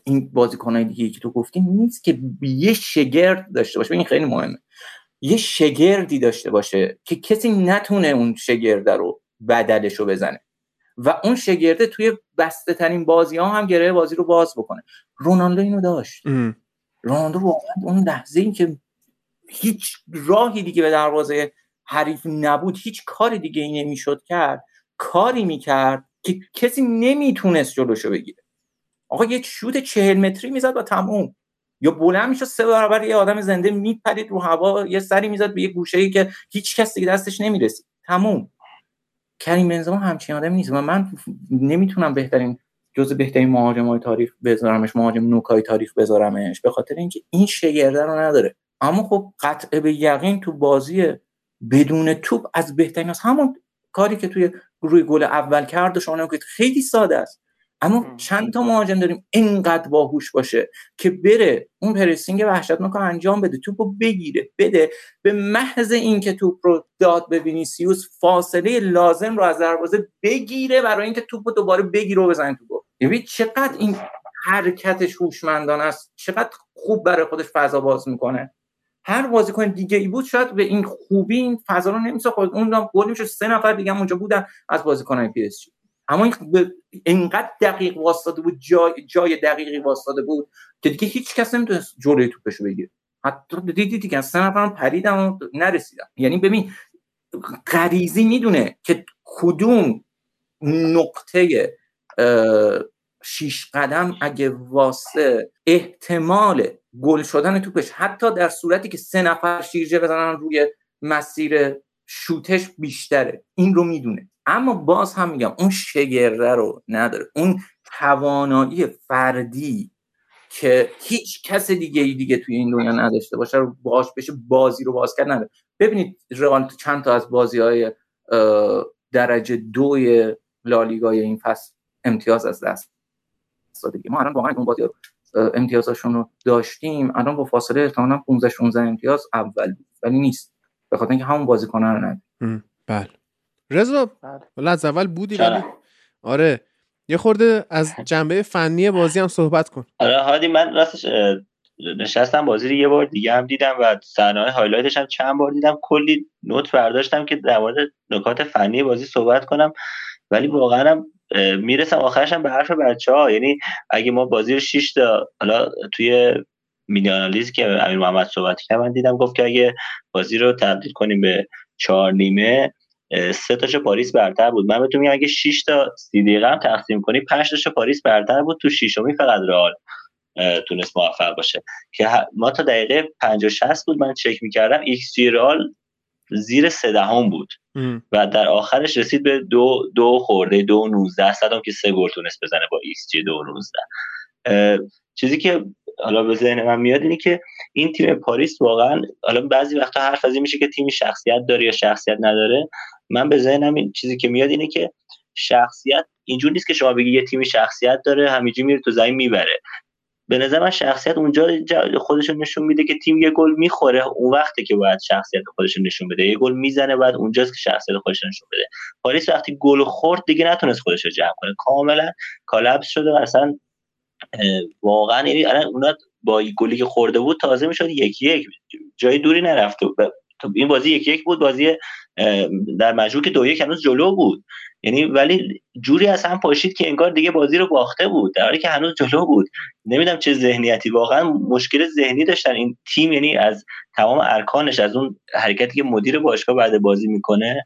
این بازیکنهای دیگه که تو گفتی نیست که یه شگرد داشته باشه. این خیلی مهمه. یه شگردی داشته باشه که کسی نتونه اون شگرده رو بدلش رو بزنه. و اون شگرده توی بسته ترین بازی ها هم گره بازی رو باز بکنه. رونالدو اینو داشت. ام. رونالدو واقعا اون لحظه این که هیچ راهی دیگه به دروازه حریف نبود هیچ کاری دیگه ای نمی‌شد کرد کاری می‌کرد که کسی نمی‌تونست جلوشو بگیره. آقا یه شوت چهل متری می‌زد و تموم. یا بلند می‌شد سه برابر یه آدم زنده میپرید رو هوا یه سری می‌زد به یه گوشه ای که هیچ کس دیگه دستش نمی‌رسید. تموم. کریم بنزما همچین آدمی نیست و من نمی‌تونم بهترین جز بهترین مهاجم های تاریخ بذارمش مهاجم نوکای تاریخ بذارمش به خاطر اینکه این شگرده رو نداره. اما خب قطع به یقین تو بازی بدون توپ از بهترین از همون کاری که توی روی گل اول کرد و شما خیلی ساده است. اما ام. چند تا مهاجم داریم اینقدر باهوش باشه که بره اون pressing وحشتناک رو انجام بده توپ رو بگیره بده. به محض اینکه توپ رو داد به وینیسیوس فاصله لازم رو از دروازه بگیره برای اینکه توپ رو دوباره بگیره و بزنه تو گل چقدر این حرکتش هوشمندانه است چقدر خوب برای خودش فضا باز می‌کنه. هر بازیکن دیگه ای بود شاید به این خوبی این فضا رو نمیساخت. اون گل میشه سه نفر دیگه هم اونجا بودن از بازیکنان پی اس جی. اما این اینقدر دقیق وایستاده بود جای, جای دقیقی وایستاده بود که دیگه هیچ کس نمی‌تونست جلوی توپشو بگیره. حتی دیدی دیگه سه نفرم پریدم نرسیدم. یعنی ببین غریزی می‌دونه که کدوم نقطه شیش قدم اگه واسه احتمال گل شدن توپش حتی در صورتی که سه نفر شیرجه بزنن روی مسیر شوتش بیشتره. این رو می‌دونه. اما باز هم میگم اون شگره رو نداره. اون توانایی فردی که هیچ کس دیگه ای دیگه توی این دنیا نداشته باشه رو باش بشه بازی رو باز کرد نداره. ببینید رئال چند تا از بازی های درجه دوی لالیگای این فصل امتیاز از دست دادگی ما الان واقعا اون بازی امتیازشون رو داشتیم. الان با فاصله احتمالاً 15 16 امتیاز اول ولی نیست. به خاطر اینکه همون بازیکن‌ها رو نداره بله. رضا بله. از اول بودی ولی آره. یه خورده از جنبه فنی بازی هم صحبت کن. آره هادی من راستش نشستم بازی رو یه بار دیگه هم دیدم و صحنه highlight ش هم چند بار دیدم. کلی note برداشتم که در مورد نکات فنی بازی صحبت کنم. ولی واقعا هم می‌رسم آخرش هم به حرف بچه ها یعنی اگه ما بازی رو 6 تا حالا توی مینی آنالیز که امیر محمد صحبت کرد من دیدم گفت که اگه بازی رو تبدیل کنیم به چهار نیمه سه تاشو پاریس برتر بود. من بهتون میگم اگه 6 تا 30 دقیقه هم تقسیم کنی 5 تاشو پاریس برتر بود. تو ششمی فقط رئال تونست موفق باشه. که ما تا دقیقه 50 60 بود من چک می‌کردم. ایکس جی رئال زیر سه دهم بود و در آخرش رسید به دو دو خورده دو نوزده صدم که سه گل تونست بزنه با ایکس جی دو نوزده. چیزی که حالا به ذهن من میاد اینه که این تیم پاریس واقعا حالا بعضی وقتا حرف از این میشه که تیمی شخصیت داره یا شخصیت نداره. من به ذهنم این چیزی که میاد اینه که شخصیت اینجور نیست که شما بگی یه تیمی شخصیت داره همینجوری میره تو زمین می‌بره. به نظر من شخصیت اونجا خودش نشون میده که تیم یه گل می‌خوره اون وقته که باید شخصیت خودش نشون بده. یه گل می‌زنه بعد اونجاست که شخصیت خودش نشون بده. پاریس وقتی گل خورد دیگه نتونست خودش رو جمع کنه. کاملا کالپس شده و اصلا واقعا یعنی اونا با گلی که خورده بود تازه می‌شد یکی یک. جای دوری نرفته این بازی یک یک بود بازی در مجموع که دو یک هنوز جلو بود. یعنی ولی جوری از هم پاشید که انگار دیگه بازی رو باخته بود در حالی که هنوز جلو بود. نمی‌دونم چه ذهنیتی واقعا مشکل ذهنی داشتن این تیم یعنی از تمام ارکانش از اون حرکتی که مدیر باشگاه بعد بازی می‌کنه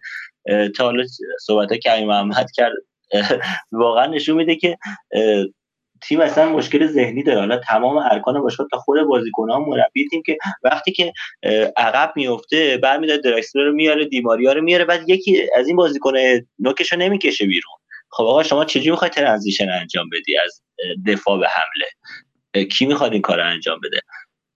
تا حالا صحبت که محمد کرد واقعا نشون میده که تیم اصلا مشکل ذهنی داره. حالا تمام ارکان باشگاه تا خود بازیکن‌ها مربی تیم که وقتی که عقب میفته برمیاد درکسلر رو میاره دیماریا رو میاره بعد یکی از این بازیکن نوکشو نمی‌کشه بیرون. خب آقا شما چجوری می‌خوای transition انجام بدی از دفاع به حمله؟ کی می‌خواد این کار انجام بده؟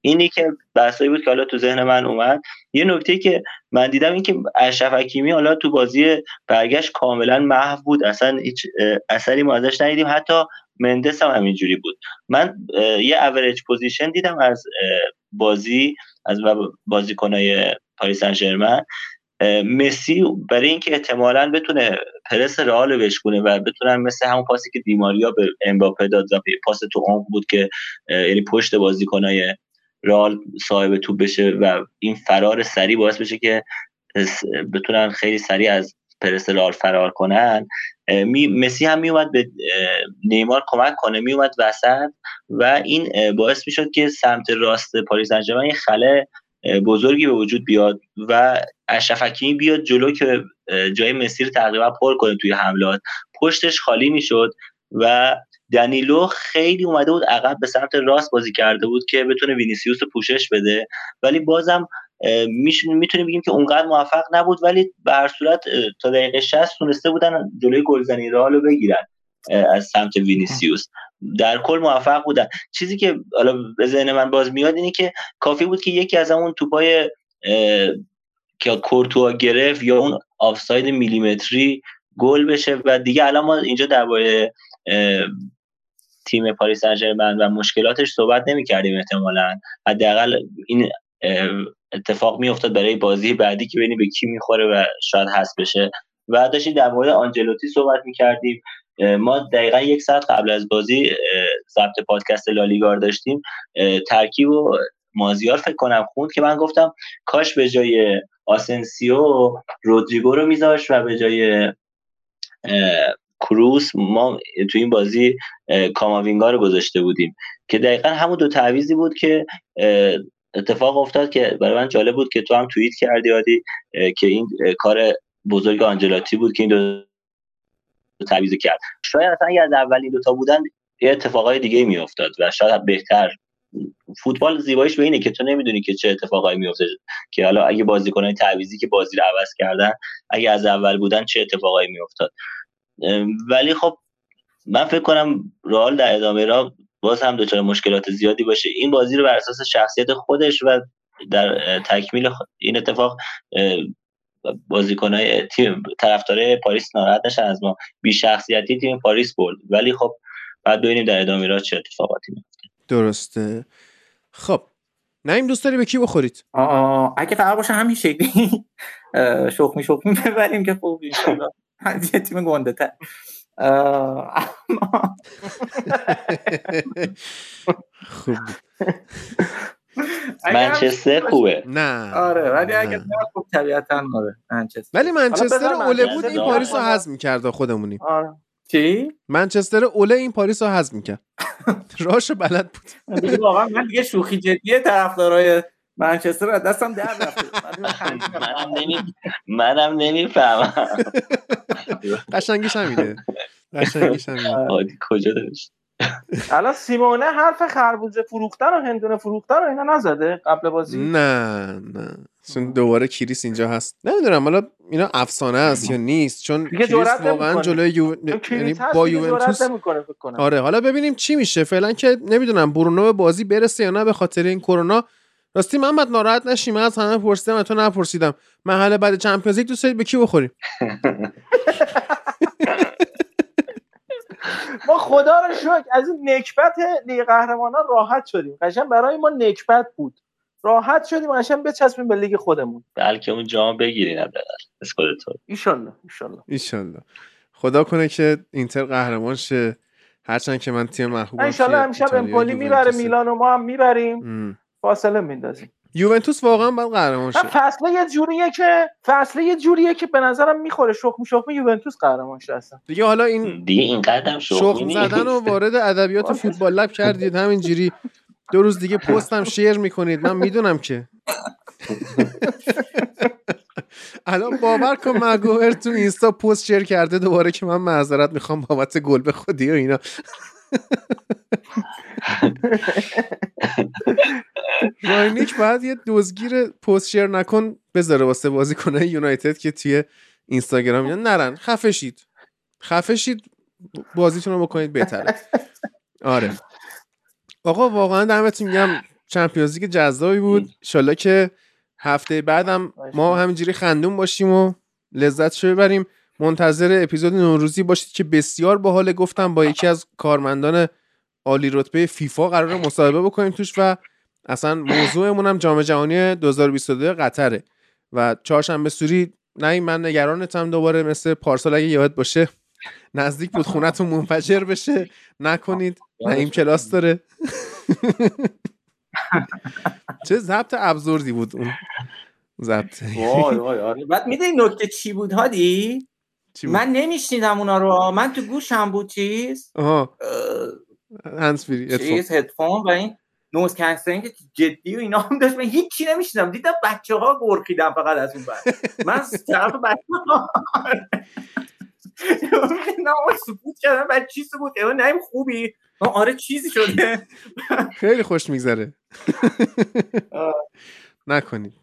اینی که بحثایی بود که حالا تو ذهن من اومد. یه نکته که من دیدم این که اشرف حکیمی حالا تو بازی برگشت کاملا محو بود. اصلا هیچ اثری ما ازش ندیدیم. حتی مندس هم همینجوری بود. من یه average position دیدم از بازی از بازیکنای پاریس سن مسی برای اینکه احتمالا بتونه پرس رئال رو بشکونه و بتونن مثل همون پاسی که دیماریا به امباپه داد و پاس تو عمق بود که یعنی پشت بازیکنای رئال صاحب توپ بشه و این فرار سریع باعث بشه که بتونن خیلی سریع از پرس رئال فرار کنن. می مسی هم میومد به نیمار کمک کنه میومد وسط و این باعث می‌شد که سمت راست پاریس سن یه خله بزرگی به وجود بیاد و اشرف حکیمی بیاد جلو که جای مسی رو تقریبا پر کنه توی حملات. پشتش خالی می‌شد و دنیلو خیلی اومده بود عقب به سمت راست بازی کرده بود که بتونه وینیسیوس رو پوشش بده. ولی بازم می‌تونیم بگیم که اونقدر موفق نبود ولی به هر صورت تا دقیقه 60 تونسته بودن جلوی گلزنی رئال رو بگیرن از سمت وینیسیوس. در کل موفق بودن. چیزی که حالا به ذهن من باز میاد اینه که کافی بود که یکی از اون توپای که کورتوا گرفت یا اون آفساید میلیمتری گل بشه و دیگه الان ما اینجا درباره تیم پاریس سن و مشکلاتش صحبت نمی کردیم احتمالا. حداقل این اتفاق میافتاد برای بازی بعدی که ببینیم به کی می‌خوره و شاید هست بشه. و داشتیم در مورد آنجلوتی صحبت می‌کردیم. ما دقیقا یک ساعت قبل از بازی ضبط پادکست لالیگار داشتیم. ترکیب و مازیار فکر کنم خوند که من گفتم کاش به جای آسنسیو رودریگو رو میذاش و به جای کروس ما تو این بازی کاماوینگا رو گذاشته بودیم. که دقیقا همون دو تعویزی بود که اتفاق افتاد که برای من جالب بود که تو هم توییت کردی یادی که این کار بزرگ آنجلاتی بود که این دو تعویض کرد. شاید اصلا اگه از اولین دوتا بودن یه اتفاقای دیگه میافتاد و شاید بهتر. فوتبال زیباییش به اینه که تو نمی‌دونی که چه اتفاقایی میفته که حالا اگه بازیکنای تعویزی که بازی رو عوض کردن اگه از اول بودن چه اتفاقایی میافتاد. ولی خب من فکر کنم رئال در ادامه را باز هم دچار مشکلات زیادی باشه. این بازی رو بر اساس شخصیت خودش و در تکمیل این اتفاق بازیکنای تیم طرفدار پاریس ناراحت نشن از ما. بی شخصیتی تیم پاریس برد. ولی خب بعد ببینیم در ادامه را چه اتفاقاتی میفته درسته. خب نیم دوست داری به کی بخورید؟ اگه قرار باشه همین شکلی. شخمی شخمی ببریم که خوب ان یه تیم گنده تر خوب منچستر خوبه. نه آره ولی اگه خوب طبیعتا آره منچستر. ولی منچستر اوله بود این پاریس رو حذف می‌کرد خودمونی. آره. چی؟ منچستر اوله این پاریس رو حذف می‌کرد. راش بلد بود. واقعا من دیگه شوخی جدیه طرفدارای منچستر از دستم در نمی منم نمی‌فهمم. قشنگیش همینه. قشنگیش همینه. کجا داشت؟ الان سیمونه حرف خربوزه فروختن و هندونه فروختن رو اینا نزده قبل بازی؟ نه نه. چون دوباره کریس اینجا هست. نمی‌دونم حالا اینا افسانه است یا نیست؟ چون کریس واقعا جلوی یو... یعنی با یوونتوس آره حالا ببینیم چی میشه. فعلا که نمی‌دونم برونو به بازی برسه یا نه به خاطر این کرونا. راستی محمد ناراحت نشی من از همه پرسیدم تو نپرسیدم. محل بعد چمپیونز لیگ دوست دارید به کی بخوریم؟ ما خدا رو شکر از این نکبت لیگ قهرمانان راحت شدیم. قشنگ برای ما نکبت بود. راحت شدیم قشنگ بچسبیم به لیگ خودمون. بلکه اون جام بگیرین حداقل اسکودتو ان شاء الله خدا کنه که اینتر قهرمان شه. هرچند که من تیم محبوبم ان شاء الله امشب امپولی می‌بره میلان و ما هم می‌بریم. فاصله میندازیم. یوونتوس واقعا باید قهرمان شه. فصله یه جوریه که فصله یه جوریه که به نظرم می‌خوره. شخم شخم یوونتوس قهرمان شه اصلا. دیگه حالا این دیگه این قدم شخم زدن و وارد ادبیات فوتبال لب کردید همینجوری. دو روز دیگه پست هم شیر می‌کنید. من می‌دونم که. الان باور کن مگوور تو اینستا پست شیر کرده دوباره که من معذرت می‌خوام بابت گل به خودی و اینا. راینیک باید یه دوزگیر پست شیر نکن بذاره واسه بازی کنه یونایتد که توی اینستاگرام اینا نرن. خفشید. خفشید بازیتون رو بکنید بهتره. آره. آقا واقعا دمتون میگم چمپیونز لیگ جذابی بود. انشالله که هفته بعدم ما همینجوری خندون باشیم و لذت ببریم. منتظر اپیزود نوروزی باشید که بسیار باحال گفتم با یکی از کارمندان عالی رتبه فیفا قرار مصاحبه بکنیم توش و اصلا موضوعمون هم جام جهانی 2022 قطره. و چهارشنبه سوری نه من نگرانتم دوباره مثل پارسال اگه یاد باشه. نزدیک بود خونتون منفجر بشه. نکنید. این کلاس داره. چه ضبط ابزوردی بود اون ضبط. وای وای آره. بعد می‌دونی نکته چی بود هادی؟ من نمیشنیدم اونا رو. من تو گوشم بود چیز؟ آها. چیز هدفون و این. noise canceling جدی و اینا هم داشت. من هیچی نمیشنیدم. دیدم بچه ها گرخیدم فقط از اون بعد من طرف بچه ها نه سکوت کردم بعد چی سکوت؟ نیم خوبی. آره چیزی شده. خیلی خوش میگذره. نکنید.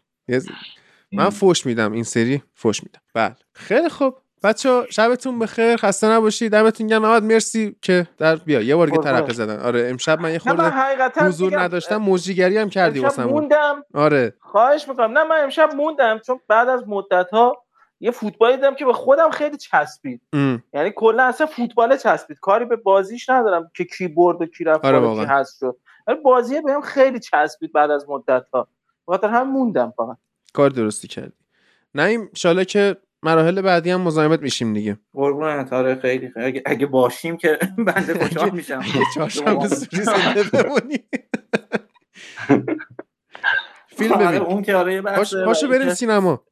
من فوش میدم. این سری فوش میدم. بله. خیلی خوب. بچه شبتون بخیر خسته نباشید دمتون گرم. محمد مرسی که در بیا یه بار دیگه ترقه زدن. آره امشب من یه خورده حضور نداشتم موجیگری هم کردی واسم موندم. آره. خواهش می‌کنم. نه من امشب موندم چون بعد از مدت ها یه فوتبالی دیدم که به خودم خیلی چسبید. ام. یعنی کلا اصلا فوتبال چسبید. کاری به بازیش ندارم که کی برد و کی رفت آره و کی هست شد. ولی بازی بهم خیلی چسبید بعد از مدت ها بخاطر هم موندم فقط. کار درستی کردی. نیم ان که مراحل بعدی هم مزاحمت میشیم دیگه. قربون آره خیلی خیلی. اگه, باشیم که بنده خوشحال میشم. چهارشنبه سوری زنده بمونی. فیلم آره، ببین اون که آره پاشو بریم سینما.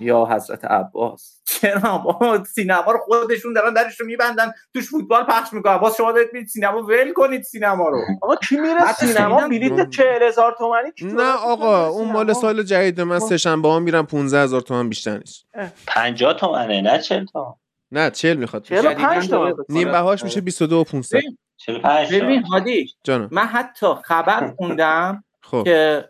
یا حضرت عباس. چرا بابا سینما رو خودشون دارن درش رو میبندن. توش فوتبال پخش می‌کنن. باز شما دارید میرید سینما ول کنید سینما رو. آقا کی میره سینما؟ بلیت 40000 تومانی کی نه آقا می‌کنه اون؟ مال سال جدید من سه شنبه ها میرم 15 هزار تومن بیشتر نیست. 50 تومنه نه 40 تومن. نه 40 می‌خواد. 45 جدیداً تومن. نیم بهاش میشه 22 و 500 45 ببین هادی من حتی خبر خوندم خب. که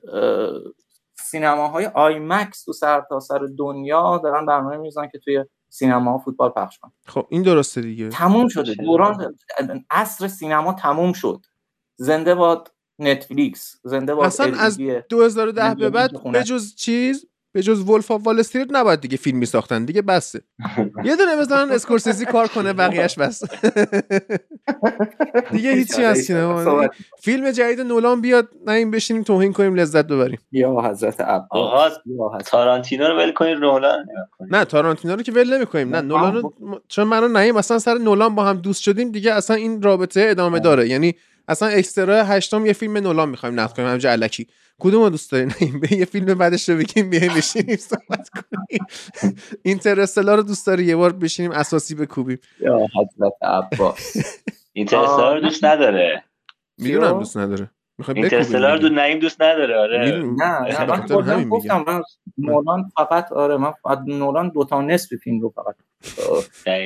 سینماهای آی مکس تو سرتاسر دنیا دارن برنامه می‌زنن که توی سینما فوتبال پخش کنن خب این درسته دیگه تموم شده؟ دوران عصر سینما تموم شد زنده باد نتفلیکس زنده باد اصلا از LED. 2010 به بعد خونه. به جز چیز به جز Wolf of Wall Street نباید دیگه فیلم میساختن دیگه بسه. یه دونه بزنن اسکورسیزی کار کنه بقیهش بس دیگه هیچی از سینما. فیلم جدید نولان بیاد نه این بشینیم توهین کنیم لذت ببریم. یا حضرت عباس. آقا، حضرت تارانتینو رو ول کنید نولان. نه تارانتینو رو که ول نمی‌کنیم. نه نولان رو چون من و نعیم اصلا سر نولان با هم دوست شدیم دیگه اصلا این رابطه ادامه داره. یعنی اصلا extra هشتم یه فیلم نولان می‌خوایم نقد کنیم همینجا الکی. کدوم رو دوست داری نعیم به یه فیلم بعدش رو بگیم بیایم بشینیم صحبت کنیم. اینترستلا رو دوست داری؟ یه بار بشینیم اساسی بکوبیم. یا حضرت عباس. اینترستلار رو دوست نداره. می‌دونم؟ دوست نداره. اینترستلار رو نعیم دوست نداره آره. نه من خودم گفتم من نولان فقط آره من فقط نولان دو تا نصف فیلم رو فقط.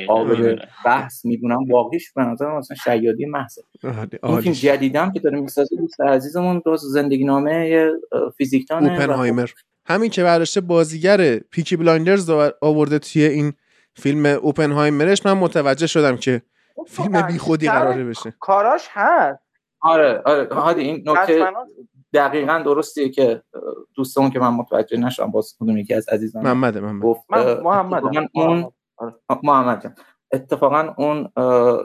قابل بحث می‌دونم باقیش به نظر من مثلا شیادی محض اون فیلم. جدیدم که داره می‌سازه دوست عزیزمون دو زندگی نامه فیزیکدان اوپنهایمر. همین که برداشته بازیگر Peaky Blinders رو آورده توی این فیلم اوپنهایمرش من متوجه شدم که فیلم بی خودی قراره بشه. کاراش هست. آره آره. هادی این نکته دقیقا درستیه که دوستمون که من متوجه نشدم باز کدوم یکی از عزیزان محمده محمد گفت من. اتفاقاً اون آه، محمد جان. اتفاقا اون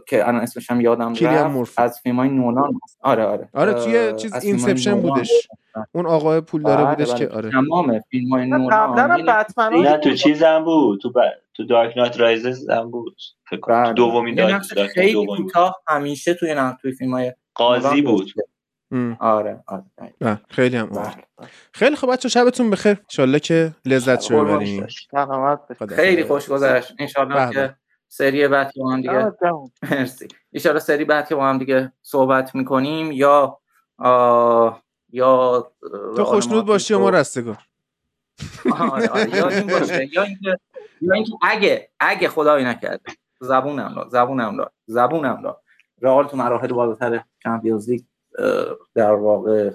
که الان اسمش هم یادم رفت. از فیلم های نولان. آره آره. آره توی چیز Inception. بودش. اون آقای پول داره بله، بودش. که آره. تمام فیلم های نه، نولان. قبلا هم یه بتمن نقش نه تو چیز هم بود. تو ب... تو Dark Knight Rises هم بود. فکر کنم. بله. دومین Dark Dark خیلی کوتاه همیشه توی نقش توی فیلم های قاضی بود. ام. آره آره. خیلی هم. بله. خیلی خب بچه شبتون بخیر. انشالله که لذت باشی. خدا خیلی. خوش گذشت. انشالله بله. که سری بعد که با هم دیگه. مرسی. ایشالا سری بعد که با هم دیگه صحبت می‌کنیم یا آه، یا تو خوشنود باشی و ما رستگار؟ آره آره. یا این باشه یا اینکه یا اینکه اگه اگه خدایی نکرده. زبونم را زبونم را زبونم را رئال تو مراحل بالاتر چمپیونز لیگ در واقع؟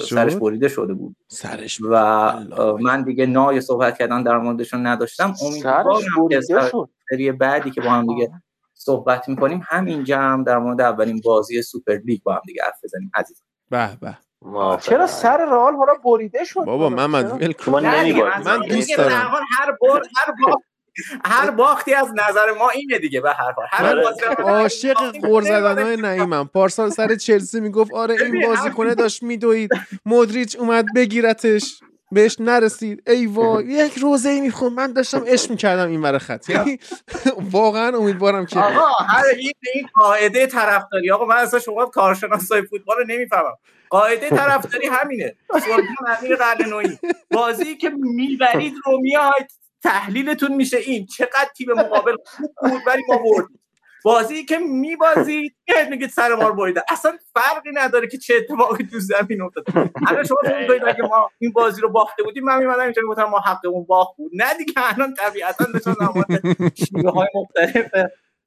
سرش بریده شده بود. سرش و من دیگه نای صحبت کردن در موردشون نداشتم. سرش امیدوارم سری بعدی که با هم دیگه صحبت می‌کنیم همینجا هم در مورد اولین بازی سوپر لیگ با هم دیگه حرف بزنیم عزیز به به. چرا سر رئال حالا بریده شد؟ بابا؟ محمد ول. من دوست دارم. هر بار هر بار هر باختی از نظر ما اینه دیگه به هر حال. هر من بازی عاشق قور زدن های نعیمم. پارسال سر چلسی می‌گفت آره این بازیکنه داشت میدوید. مودریچ اومد بگیرتش. بهش نرسید. ای وای یک روزه ای میخون من داشتم عشق می‌کردم این ور خط. یعنی واقعا امیدوارم که آقا هر این این قاعده طرفداری. آقا من اصلا شما کارشناسای فوتبال رو نمی‌فهمم. قاعده طرفداری همینه. سلطان امیر قلعه‌نویی بازی که می‌برید رو میاید تحلیلتون میشه این. چقدر تیم مقابل خوب بود ولی ما بردیم. بازی که میبازید میاد میگید سر ما بریده. اصلا فرقی نداره که چه اتفاقی تو زمین افتاد. الان شما می‌کنید اگه ما این بازی رو باخته بودیم من میمدم اینجا می‌گفتم ما حقمون باخت بود. نه دیگه الان طبیعتا داشتن در شیوه های مختلف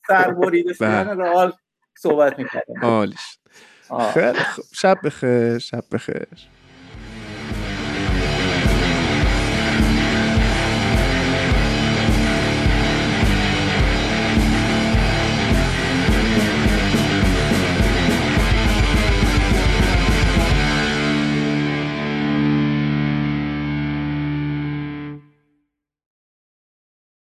سر بریده شدن رئال صحبت می‌کردم عالیش خیلی خوب. شب بخیر شب بخیر.